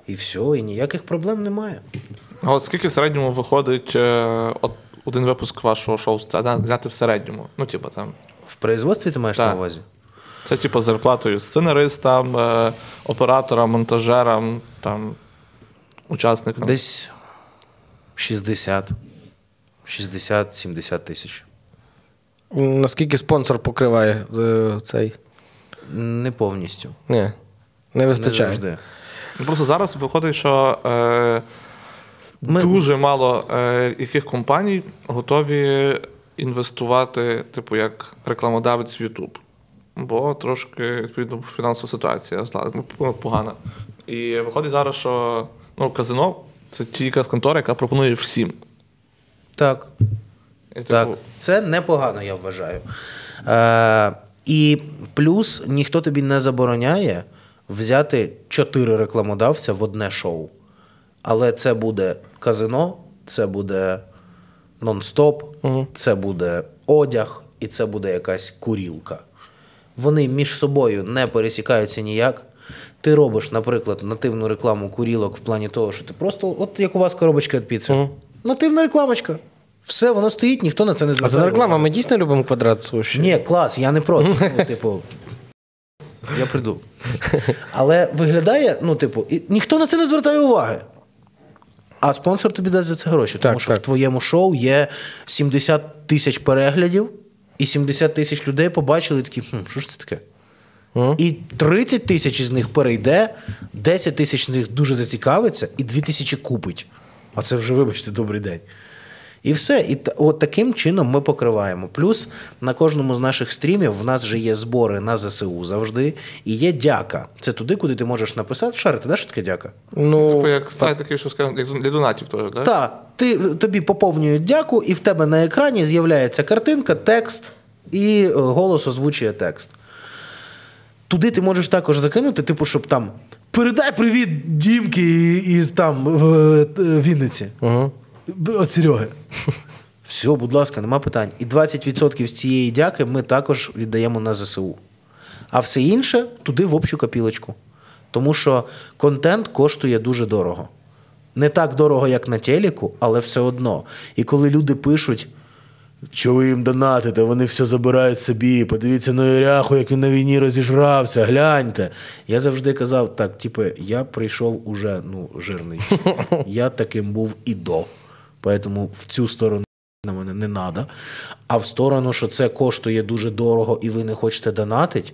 І все, і ніяких проблем немає. А от скільки в середньому виходить е, от один випуск вашого шоу зняти в середньому? Ну, типу, там. В производстві ти маєш Так. на увазі? Це типу зарплатою сценаристам, е, операторам, монтажерам, там, учасникам. Десь 60, 60-70 тисяч. Наскільки спонсор покриває е, цей? Не повністю. Ні, не Не вистачає. завжди. Ну, Просто зараз виходить, що е, Ми- дуже мало е, яких компаній готові інвестувати, типу, як рекламодавець в YouTube. Бо трошки, відповідно, фінансова ситуація ну, погана. І виходить зараз, що ну, казино це тільки контора, яка пропонує всім. Так. І, типу, Так, це непогано, я вважаю. Е, і плюс ніхто тобі не забороняє взяти чотири рекламодавця в одне шоу. Але це буде казино, це буде нон-стоп, це буде одяг і це буде якась курілка. Вони між собою не пересікаються ніяк. Ти робиш, наприклад, нативну рекламу курілок в плані того, що ти просто, от як у вас коробочка від піци. Нативна рекламочка. Все, воно стоїть, ніхто на це не А звертає. це реклама, ми дійсно любимо квадрат суші. Ні, клас, я не проти. Ну, типу, я прийду. Але виглядає, ну, типу, і ніхто на це не звертає уваги. А спонсор тобі дасть за це гроші, тому Так, що так. в твоєму шоу є 70 тисяч переглядів, і 70 тисяч людей побачили і такі, хм, що ж це таке? І 30 тисяч із них перейде, 10 тисяч з них дуже зацікавиться, і 2 тисячі купить. А це вже, вибачте, добрий день. І все. І от таким чином ми покриваємо. Плюс на кожному з наших стрімів в нас вже є збори на ЗСУ завжди, і є дяка. Це туди, куди ти можеш написати. Шарити, да, що таке дяка? Ну, типу, як сайт такий, що скажімо, як для донатів теж, так? Так, ти, тобі поповнюють дяку, і в тебе на екрані з'являється картинка, текст, і е, голос озвучує текст. Туди ти можеш також закинути, типу, щоб там передай привіт Дімки із там в е, Вінниці. Угу. От Сереги. Все, будь ласка, нема питань. І 20% з цієї дяки ми також віддаємо на ЗСУ. А все інше туди в общу копілочку. Тому що контент коштує дуже дорого. Не так дорого, як на телеку, але все одно. І коли люди пишуть, що ви їм донатите, вони все забирають собі. Подивіться на Іряху, як він на війні розіжрався, гляньте. Я завжди казав, так, типу, я прийшов уже ну, жирний. Я таким був і до. Поэтому в цю сторону на мене не треба. А в сторону, що це коштує дуже дорого і ви не хочете донатити,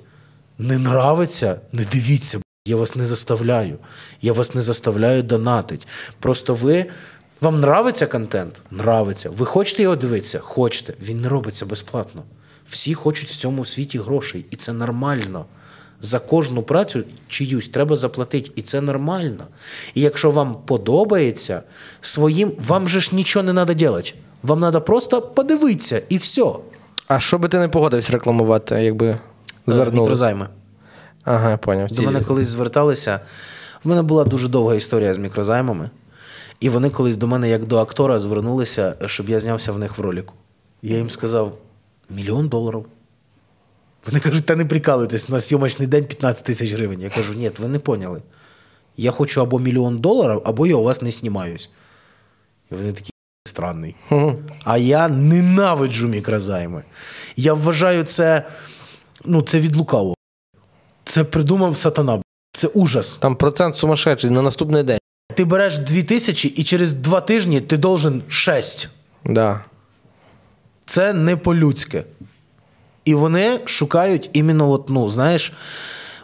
не нравиться, не дивіться. Я вас не заставляю. Я вас не заставляю донатить. Просто ви. Вам нравиться контент? Нравиться. Ви хочете його дивитися? Хочете. Він не робиться безплатно. Всі хочуть в цьому світі грошей, і це нормально. За кожну працю чиюсь треба заплатити, і це нормально. І якщо вам подобається, своїм вам же ж нічого не треба робити. Вам треба просто подивитися і все. А що би ти не погодився рекламувати, якби звернули? Мікрозайми. Ага, поняв. До мене колись зверталися. В мене була дуже довга історія з мікрозаймами. І вони колись до мене, як до актора, звернулися, щоб я знявся в них в роліку. Я їм сказав: мільйон доларів. Вони кажуть, та не прикалуйтесь, на зйомочний день 15 тисяч гривень. Я кажу, ні, ви не поняли. Я хочу або мільйон доларів, або я у вас не знімаюсь. І вони такі странний. А я ненавиджу мікрозайми. Я вважаю це, ну, це від лукавого. Це придумав сатана. Це ужас. Там процент сумасшедший на наступний день. Ти береш дві тисячі і через два тижні ти должен 6. Да. Це не по-людськи. І вони шукають іменно, от, ну, знаєш,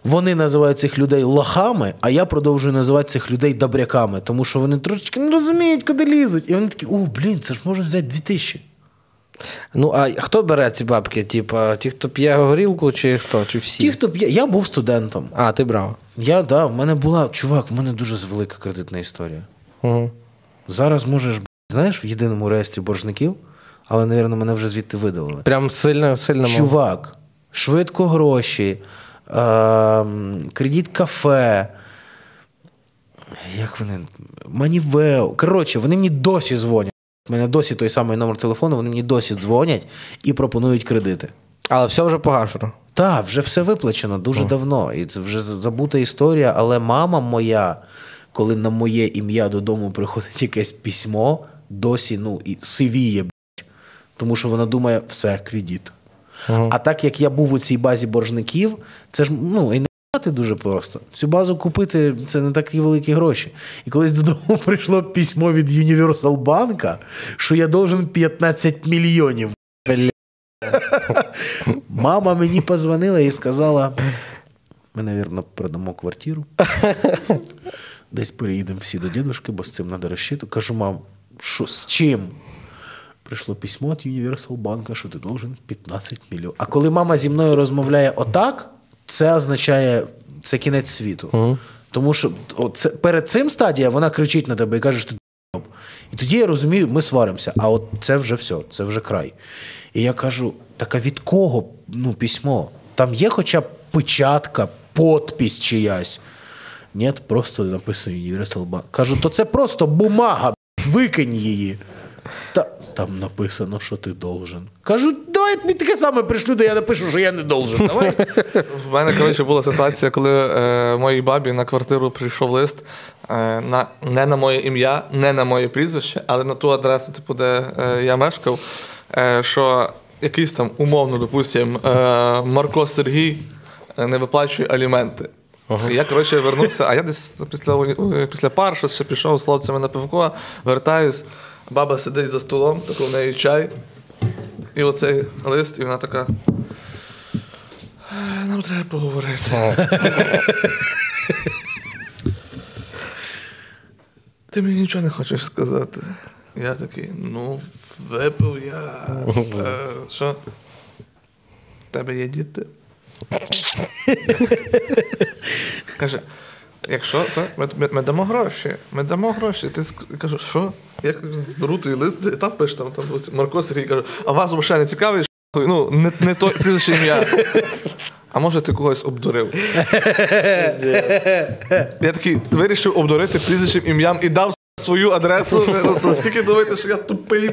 вони називають цих людей лохами, а я продовжую називати цих людей добряками, тому що вони трошечки не розуміють, куди лізуть. І вони такі, о, блін, це ж можна взяти дві тисячі. Ну, а хто бере ці бабки? Типа, ті, хто п'є горілку, чи хто? Чи всі? Ті, хто п'є, я був студентом. А, ти брав. Я, да, в мене була, чувак, в мене дуже велика кредитна історія. Угу. Зараз можеш, знаєш, в єдиному реєстрі боржників, але, напевно, мене вже звідти видалили. Прям сильно, сильно. Чувак, швидко гроші, ем, кредит кафе. Як вони? Moneyveo. Коротше, вони мені досі дзвонять. У мене досі той самий номер телефону, вони мені досі дзвонять і пропонують кредити. Але все вже погашено. Так, вже все виплачено дуже давно. І це вже забута історія. Але мама моя, коли на моє ім'я додому приходить якесь письмо, досі ну, і сивіє. Тому що вона думає, все, кредит. А так як я був у цій базі боржників, це ж ну, і не ти дуже просто. Цю базу купити це не такі великі гроші. І колись додому прийшло письмо від Universal Банка, що я должен 15 мільйонів. Мама мені позвонила і сказала: ми, мабуть, продамо квартиру. Десь переїдемо всі до дідушки, бо з цим треба розчиту. Кажу, мам, що з чим? Прийшло письмо від Universal банка, що ти должен 15 мільйонів. А коли мама зі мною розмовляє отак, це означає це кінець світу. Тому що це, перед цим стадія вона кричить на тебе і каже, що ти. І тоді я розумію, ми сваримося. А от це вже все, це вже край. І я кажу: так а від кого ну, письмо? Там є хоча б печатка, подпись чиясь. Ні, просто написано Universal Bank. Кажу, то це просто бумага, викинь її. Та, там написано, що ти должен. Кажу, давай мені таке саме пришлю, де я напишу, що я не должен. Давай. В мене, коротше, була ситуація, коли е, моїй бабі на квартиру прийшов лист е, на, не на моє ім'я, не на моє прізвище, але на ту адресу, типу, де е, я мешкав, е, що якийсь там умовно, допустим, е, Марко Сергій е, не виплачує аліменти. І Я, коротше, вернувся, а я десь після, після пар ще пішов з хлопцями на пивко, вертаюсь, баба сидить за столом, такий в неї чай. І оцей лист, і вона така. «Е, Нам треба поговорити. Ти мені нічого не хочеш сказати. Я такий, ну, випив я. Е, що? В тебе є діти? Каже, якщо, то ми, ми, ми дамо гроші. Ми дамо гроші. Ти кажу, що? Я беру той лист, і там пише, там, там Марко Сергій каже, а вас взагалі не цікавить? що? Ну, не, не то прізвище ім'я. А може ти когось обдурив? Я такий вирішив обдурити прізвищем ім'ям і дав свою адресу. Наскільки думаєте, що я тупий?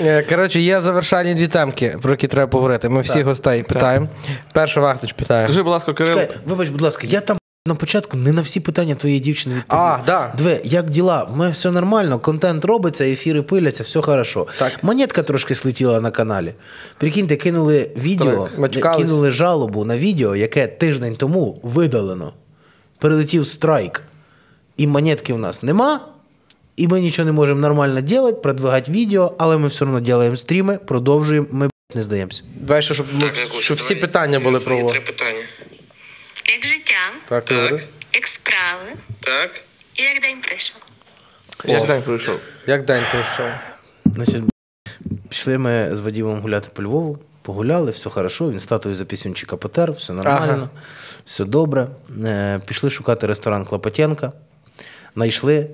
Е, Коротше, є завершальні дві темки, про які треба поговорити. Ми всіх гостей питаємо. Перша Вахтич питає. Скажи, будь ласка, Кирил, Чекай, вибач, будь ласка, я там на початку не на всі питання твоєї дівчини відповів. А, да. Две, як діла? У мене все нормально, контент робиться, ефіри пиляться, все хорошо. Так. Монетка трошки слетіла на каналі. Прикиньте, кинули відео, кинули жалобу на відео, яке тиждень тому видалено. Перелетів страйк. І монетки в нас нема. І ми нічого не можемо нормально робити, продвигати відео, але ми все одно робимо стріми, продовжуємо, ми не здаємося. Давай, ще, щоб, ми, щоб всі питання були про три питання. Як Так, Так. говори. як справи, Так. і як день прийшов. Як день пройшов? Як день пройшов? Значить, пішли ми з Вадимом гуляти по Львову, погуляли, все хорошо, він статую за пісюнчика потер, все нормально, Ага. все добре. Е, Пішли шукати ресторан Клопотенка. Найшли,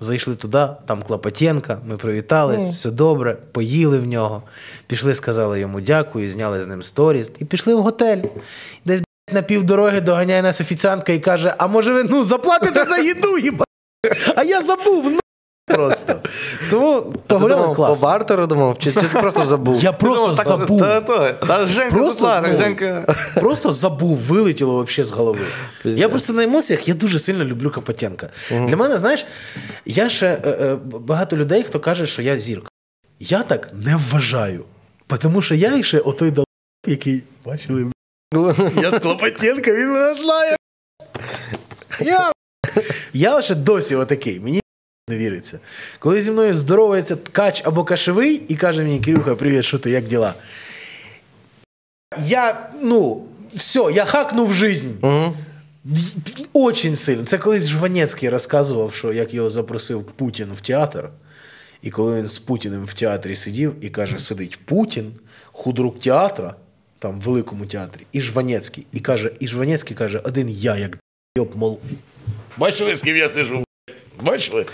зайшли туди, там Клопотенка, ми привітались, все добре, поїли в нього. Пішли, сказали йому дякую, зняли з ним сторіс і пішли в готель. Десь на півдороги доганяє нас офіціантка і каже: А може ви ну, заплатите за їду, їба? А я забув. Ну, просто. Тому погуляли думав, по бартеру думав? Чи, чи ти просто забув? Я просто Так, забув. Та, та, та, Женька Просто, заплатить, ну, Женька. Просто забув, вилетіло вообще з голови. Я просто на емоціях я дуже сильно люблю Капотенка. Для мене, знаєш, я ще е, е, багато людей, хто каже, що я зірка. Я так не вважаю. Тому що я ще отой дал, який бачили. Я з Клопотенка, він мене знає. Я, я ще досі отакий. Мені не віриться. Коли зі мною здоровається ткач або кашевий і каже мені, Кирюха, привіт, що ти, як діла? Я, ну, все, я хакнув жизнь. Угу. Очень сильно. Це колись Жванецький розказував, що як його запросив Путін в театр. І коли він з Путіним в театрі сидів і каже: сидить Путін, худрук театра, там в великому театрі, і Жванецький. І каже, і Жванецький каже, один я, як йоп, мол. Бачили, з ким я сижу? Бачили?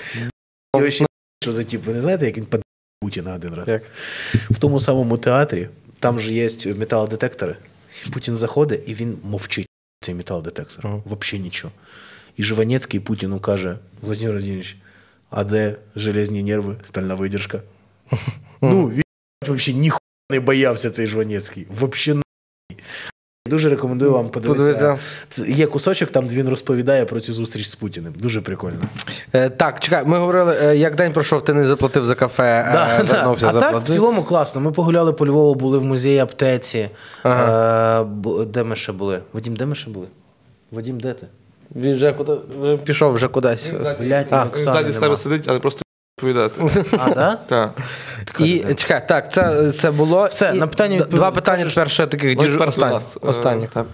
І ще що за тип, ви не знаєте, як він под Путіна один раз? Як? В тому самому театрі, там же є металодетектори. Путін заходить і він мовчить цей металодетектор. Ага. Взагалі нічого. І Жванецький Путіну каже: Владимир Владимирович, а де железні нерви, стальна видержка? Ну, він взагалі ніхуя не боявся цей Жванецький. Взагалі Дуже рекомендую вам подивитися. Це є кусочок, там де він розповідає про цю зустріч з Путіним. Дуже прикольно. Е, так, чекай, ми говорили, е, як день пройшов, ти не заплатив за кафе, Да, е, да. вернувся, А так, в цілому класно. Ми погуляли по Львову, були в музеї аптеці. Е, де ми ще були? Вадім, де ми ще були? Вадім, де ти? Він вже куди, пішов вже кудись. Він Оксани ззаді себе сидить, але просто відповідати. А, да? Так. І чекай, так, це, це було. Все, і на питання д- Два питання тепер ще таких Ну, діж... тепер у останніх. нас, е, останніх. так.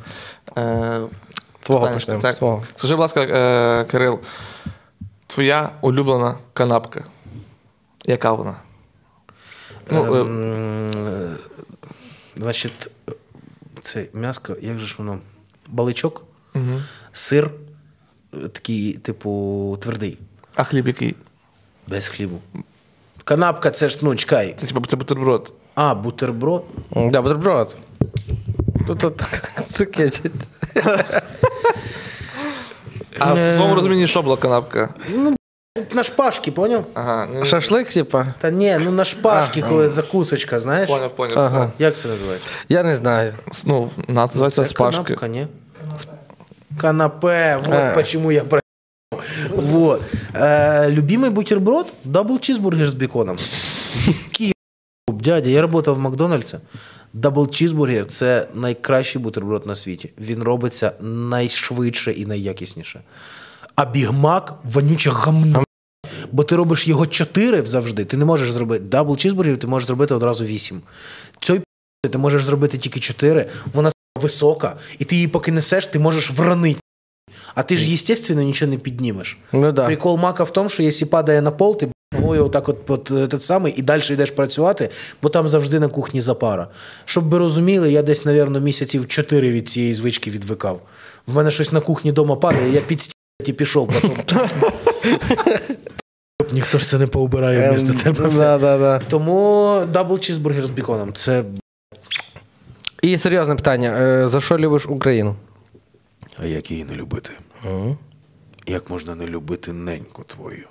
Е, Твого питання, почнемо, з твого. Скажи, будь ласка, е, Кирил, твоя улюблена канапка. Яка вона? Ну, е, Ем, Значить, це м'яско, як же ж воно? Баличок, сир, е, такий, типу, твердий, а хліб який? Без хлібу. Канапка, це ж, ну, чекай. Це типу це бутерброд. А, бутерброд. Да, бутерброд. Тут от таке. А Е. в твоєму розумінні що була канапка? На шпажки, поняв? Ага, Шашлик, типа? Та ні, ну на шпажки, коли закусочка, знаєш? поняв, поняв. Ага. Як це називається? Я не знаю. Ну, нас називається Це спашки. канапка, ні? Канапе, вот А. почему я про... Вот. Э, любимый бутерброд – double чизбургер с беконом. Дядя, я працював в Макдональдсі. Double чізбургер це найкращий бутерброд на світі. Він робиться найшвидше і найякісніше. А бігмак вонюче гамно. Бо ти робиш його 4 завжди. Ти не можеш зробити double чізбургер, ти можеш зробити одразу 8. Цей ти можеш зробити тільки 4, вона висока, і ти її поки несеш, ти можеш вронити. А ти ж, естественно, нічого не піднімеш. Ну да. Прикол мака в тому, що якщо падає на пол, ти ногою отак от, от е, тот самий, і далі йдеш працювати, бо там завжди на кухні запара. Щоб ви розуміли, я десь, напевно, місяців 4 від цієї звички відвикав. В мене щось на кухні вдома падає, я під і пішов потім. Ніхто ж це не поубирає вмісто тебе. Да, да, да. Тому double чізбургер з біконом. Це І серйозне питання. Е, За що любиш Україну? А як її не любити? Як можна не любити неньку твою?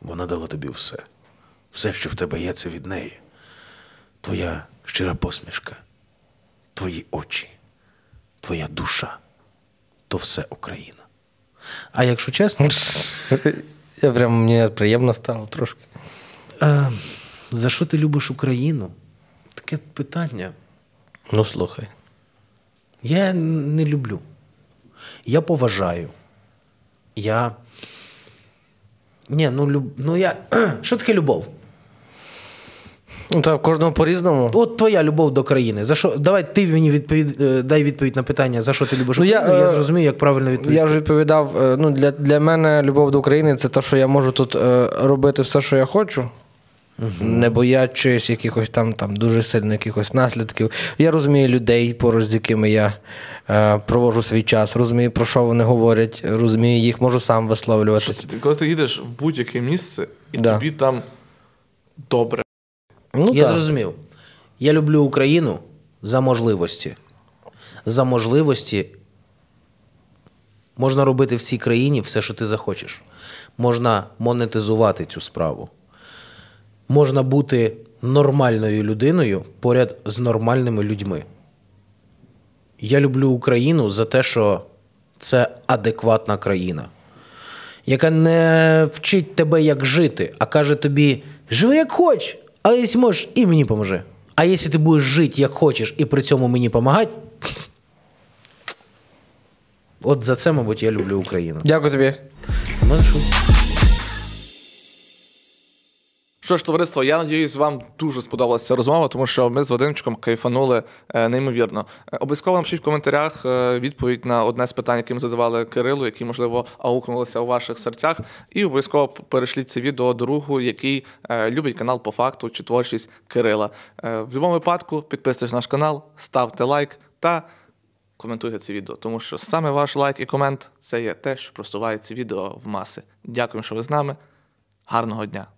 Вона дала тобі все. Все, що в тебе є, це від неї. Твоя щира посмішка, твої очі, твоя душа, то все Україна. А якщо чесно, Я прям мені приємно стало трошки. е, за що ти любиш Україну? Таке питання. Ну, слухай. Я не люблю. Я поважаю. Я. Ні, ну, люб... ну я. Що таке любов? Ну, та в кожного по-різному. От твоя любов до країни. За що? Давай ти мені відповідь, е, дай відповідь на питання, за що ти любиш Ну, я, Україну. Я, е, зрозумію, як правильно відповісти. Я вже відповідав. е, Ну, для, для мене любов до України це те, що я можу тут робити все, що я хочу. Не боячись якихось там, там дуже сильно якихось наслідків. Я розумію людей, поруч з якими я е, проводжу свій час, розумію, про що вони говорять, розумію їх, можу сам Що висловлюватися. ти, коли ти їдеш в будь-яке місце, і Да. тобі там добре. Ну, Я так. зрозумів. Я люблю Україну за можливості. За можливості можна робити в цій країні все, що ти захочеш. Можна монетизувати цю справу. Можна бути нормальною людиною поряд з нормальними людьми. Я люблю Україну за те, що це адекватна країна, яка не вчить тебе, як жити, а каже тобі: живи як хочеш, а якщо можеш, і мені поможи. А якщо ти будеш жити як хочеш і при цьому мені допомагати, от за це, мабуть, я люблю Україну. Дякую тобі. Ну, що? Ж, товариство, я надіюсь, вам дуже сподобалася розмова, тому що ми з Вадимчиком кайфанули е, неймовірно. Е, Обов'язково напишіть в коментарях е, відповідь на одне з питань, яке ми задавали Кирилу, які, можливо, аукнулися у ваших серцях. І обов'язково перешліть це відео другу, який любить канал по факту чи творчість Кирила. В будь-якому випадку підписуйтесь на наш канал, ставте лайк та коментуйте це відео, тому що саме ваш лайк і комент це є те, що просуває це відео в маси. Дякую, що ви з нами. Гарного дня!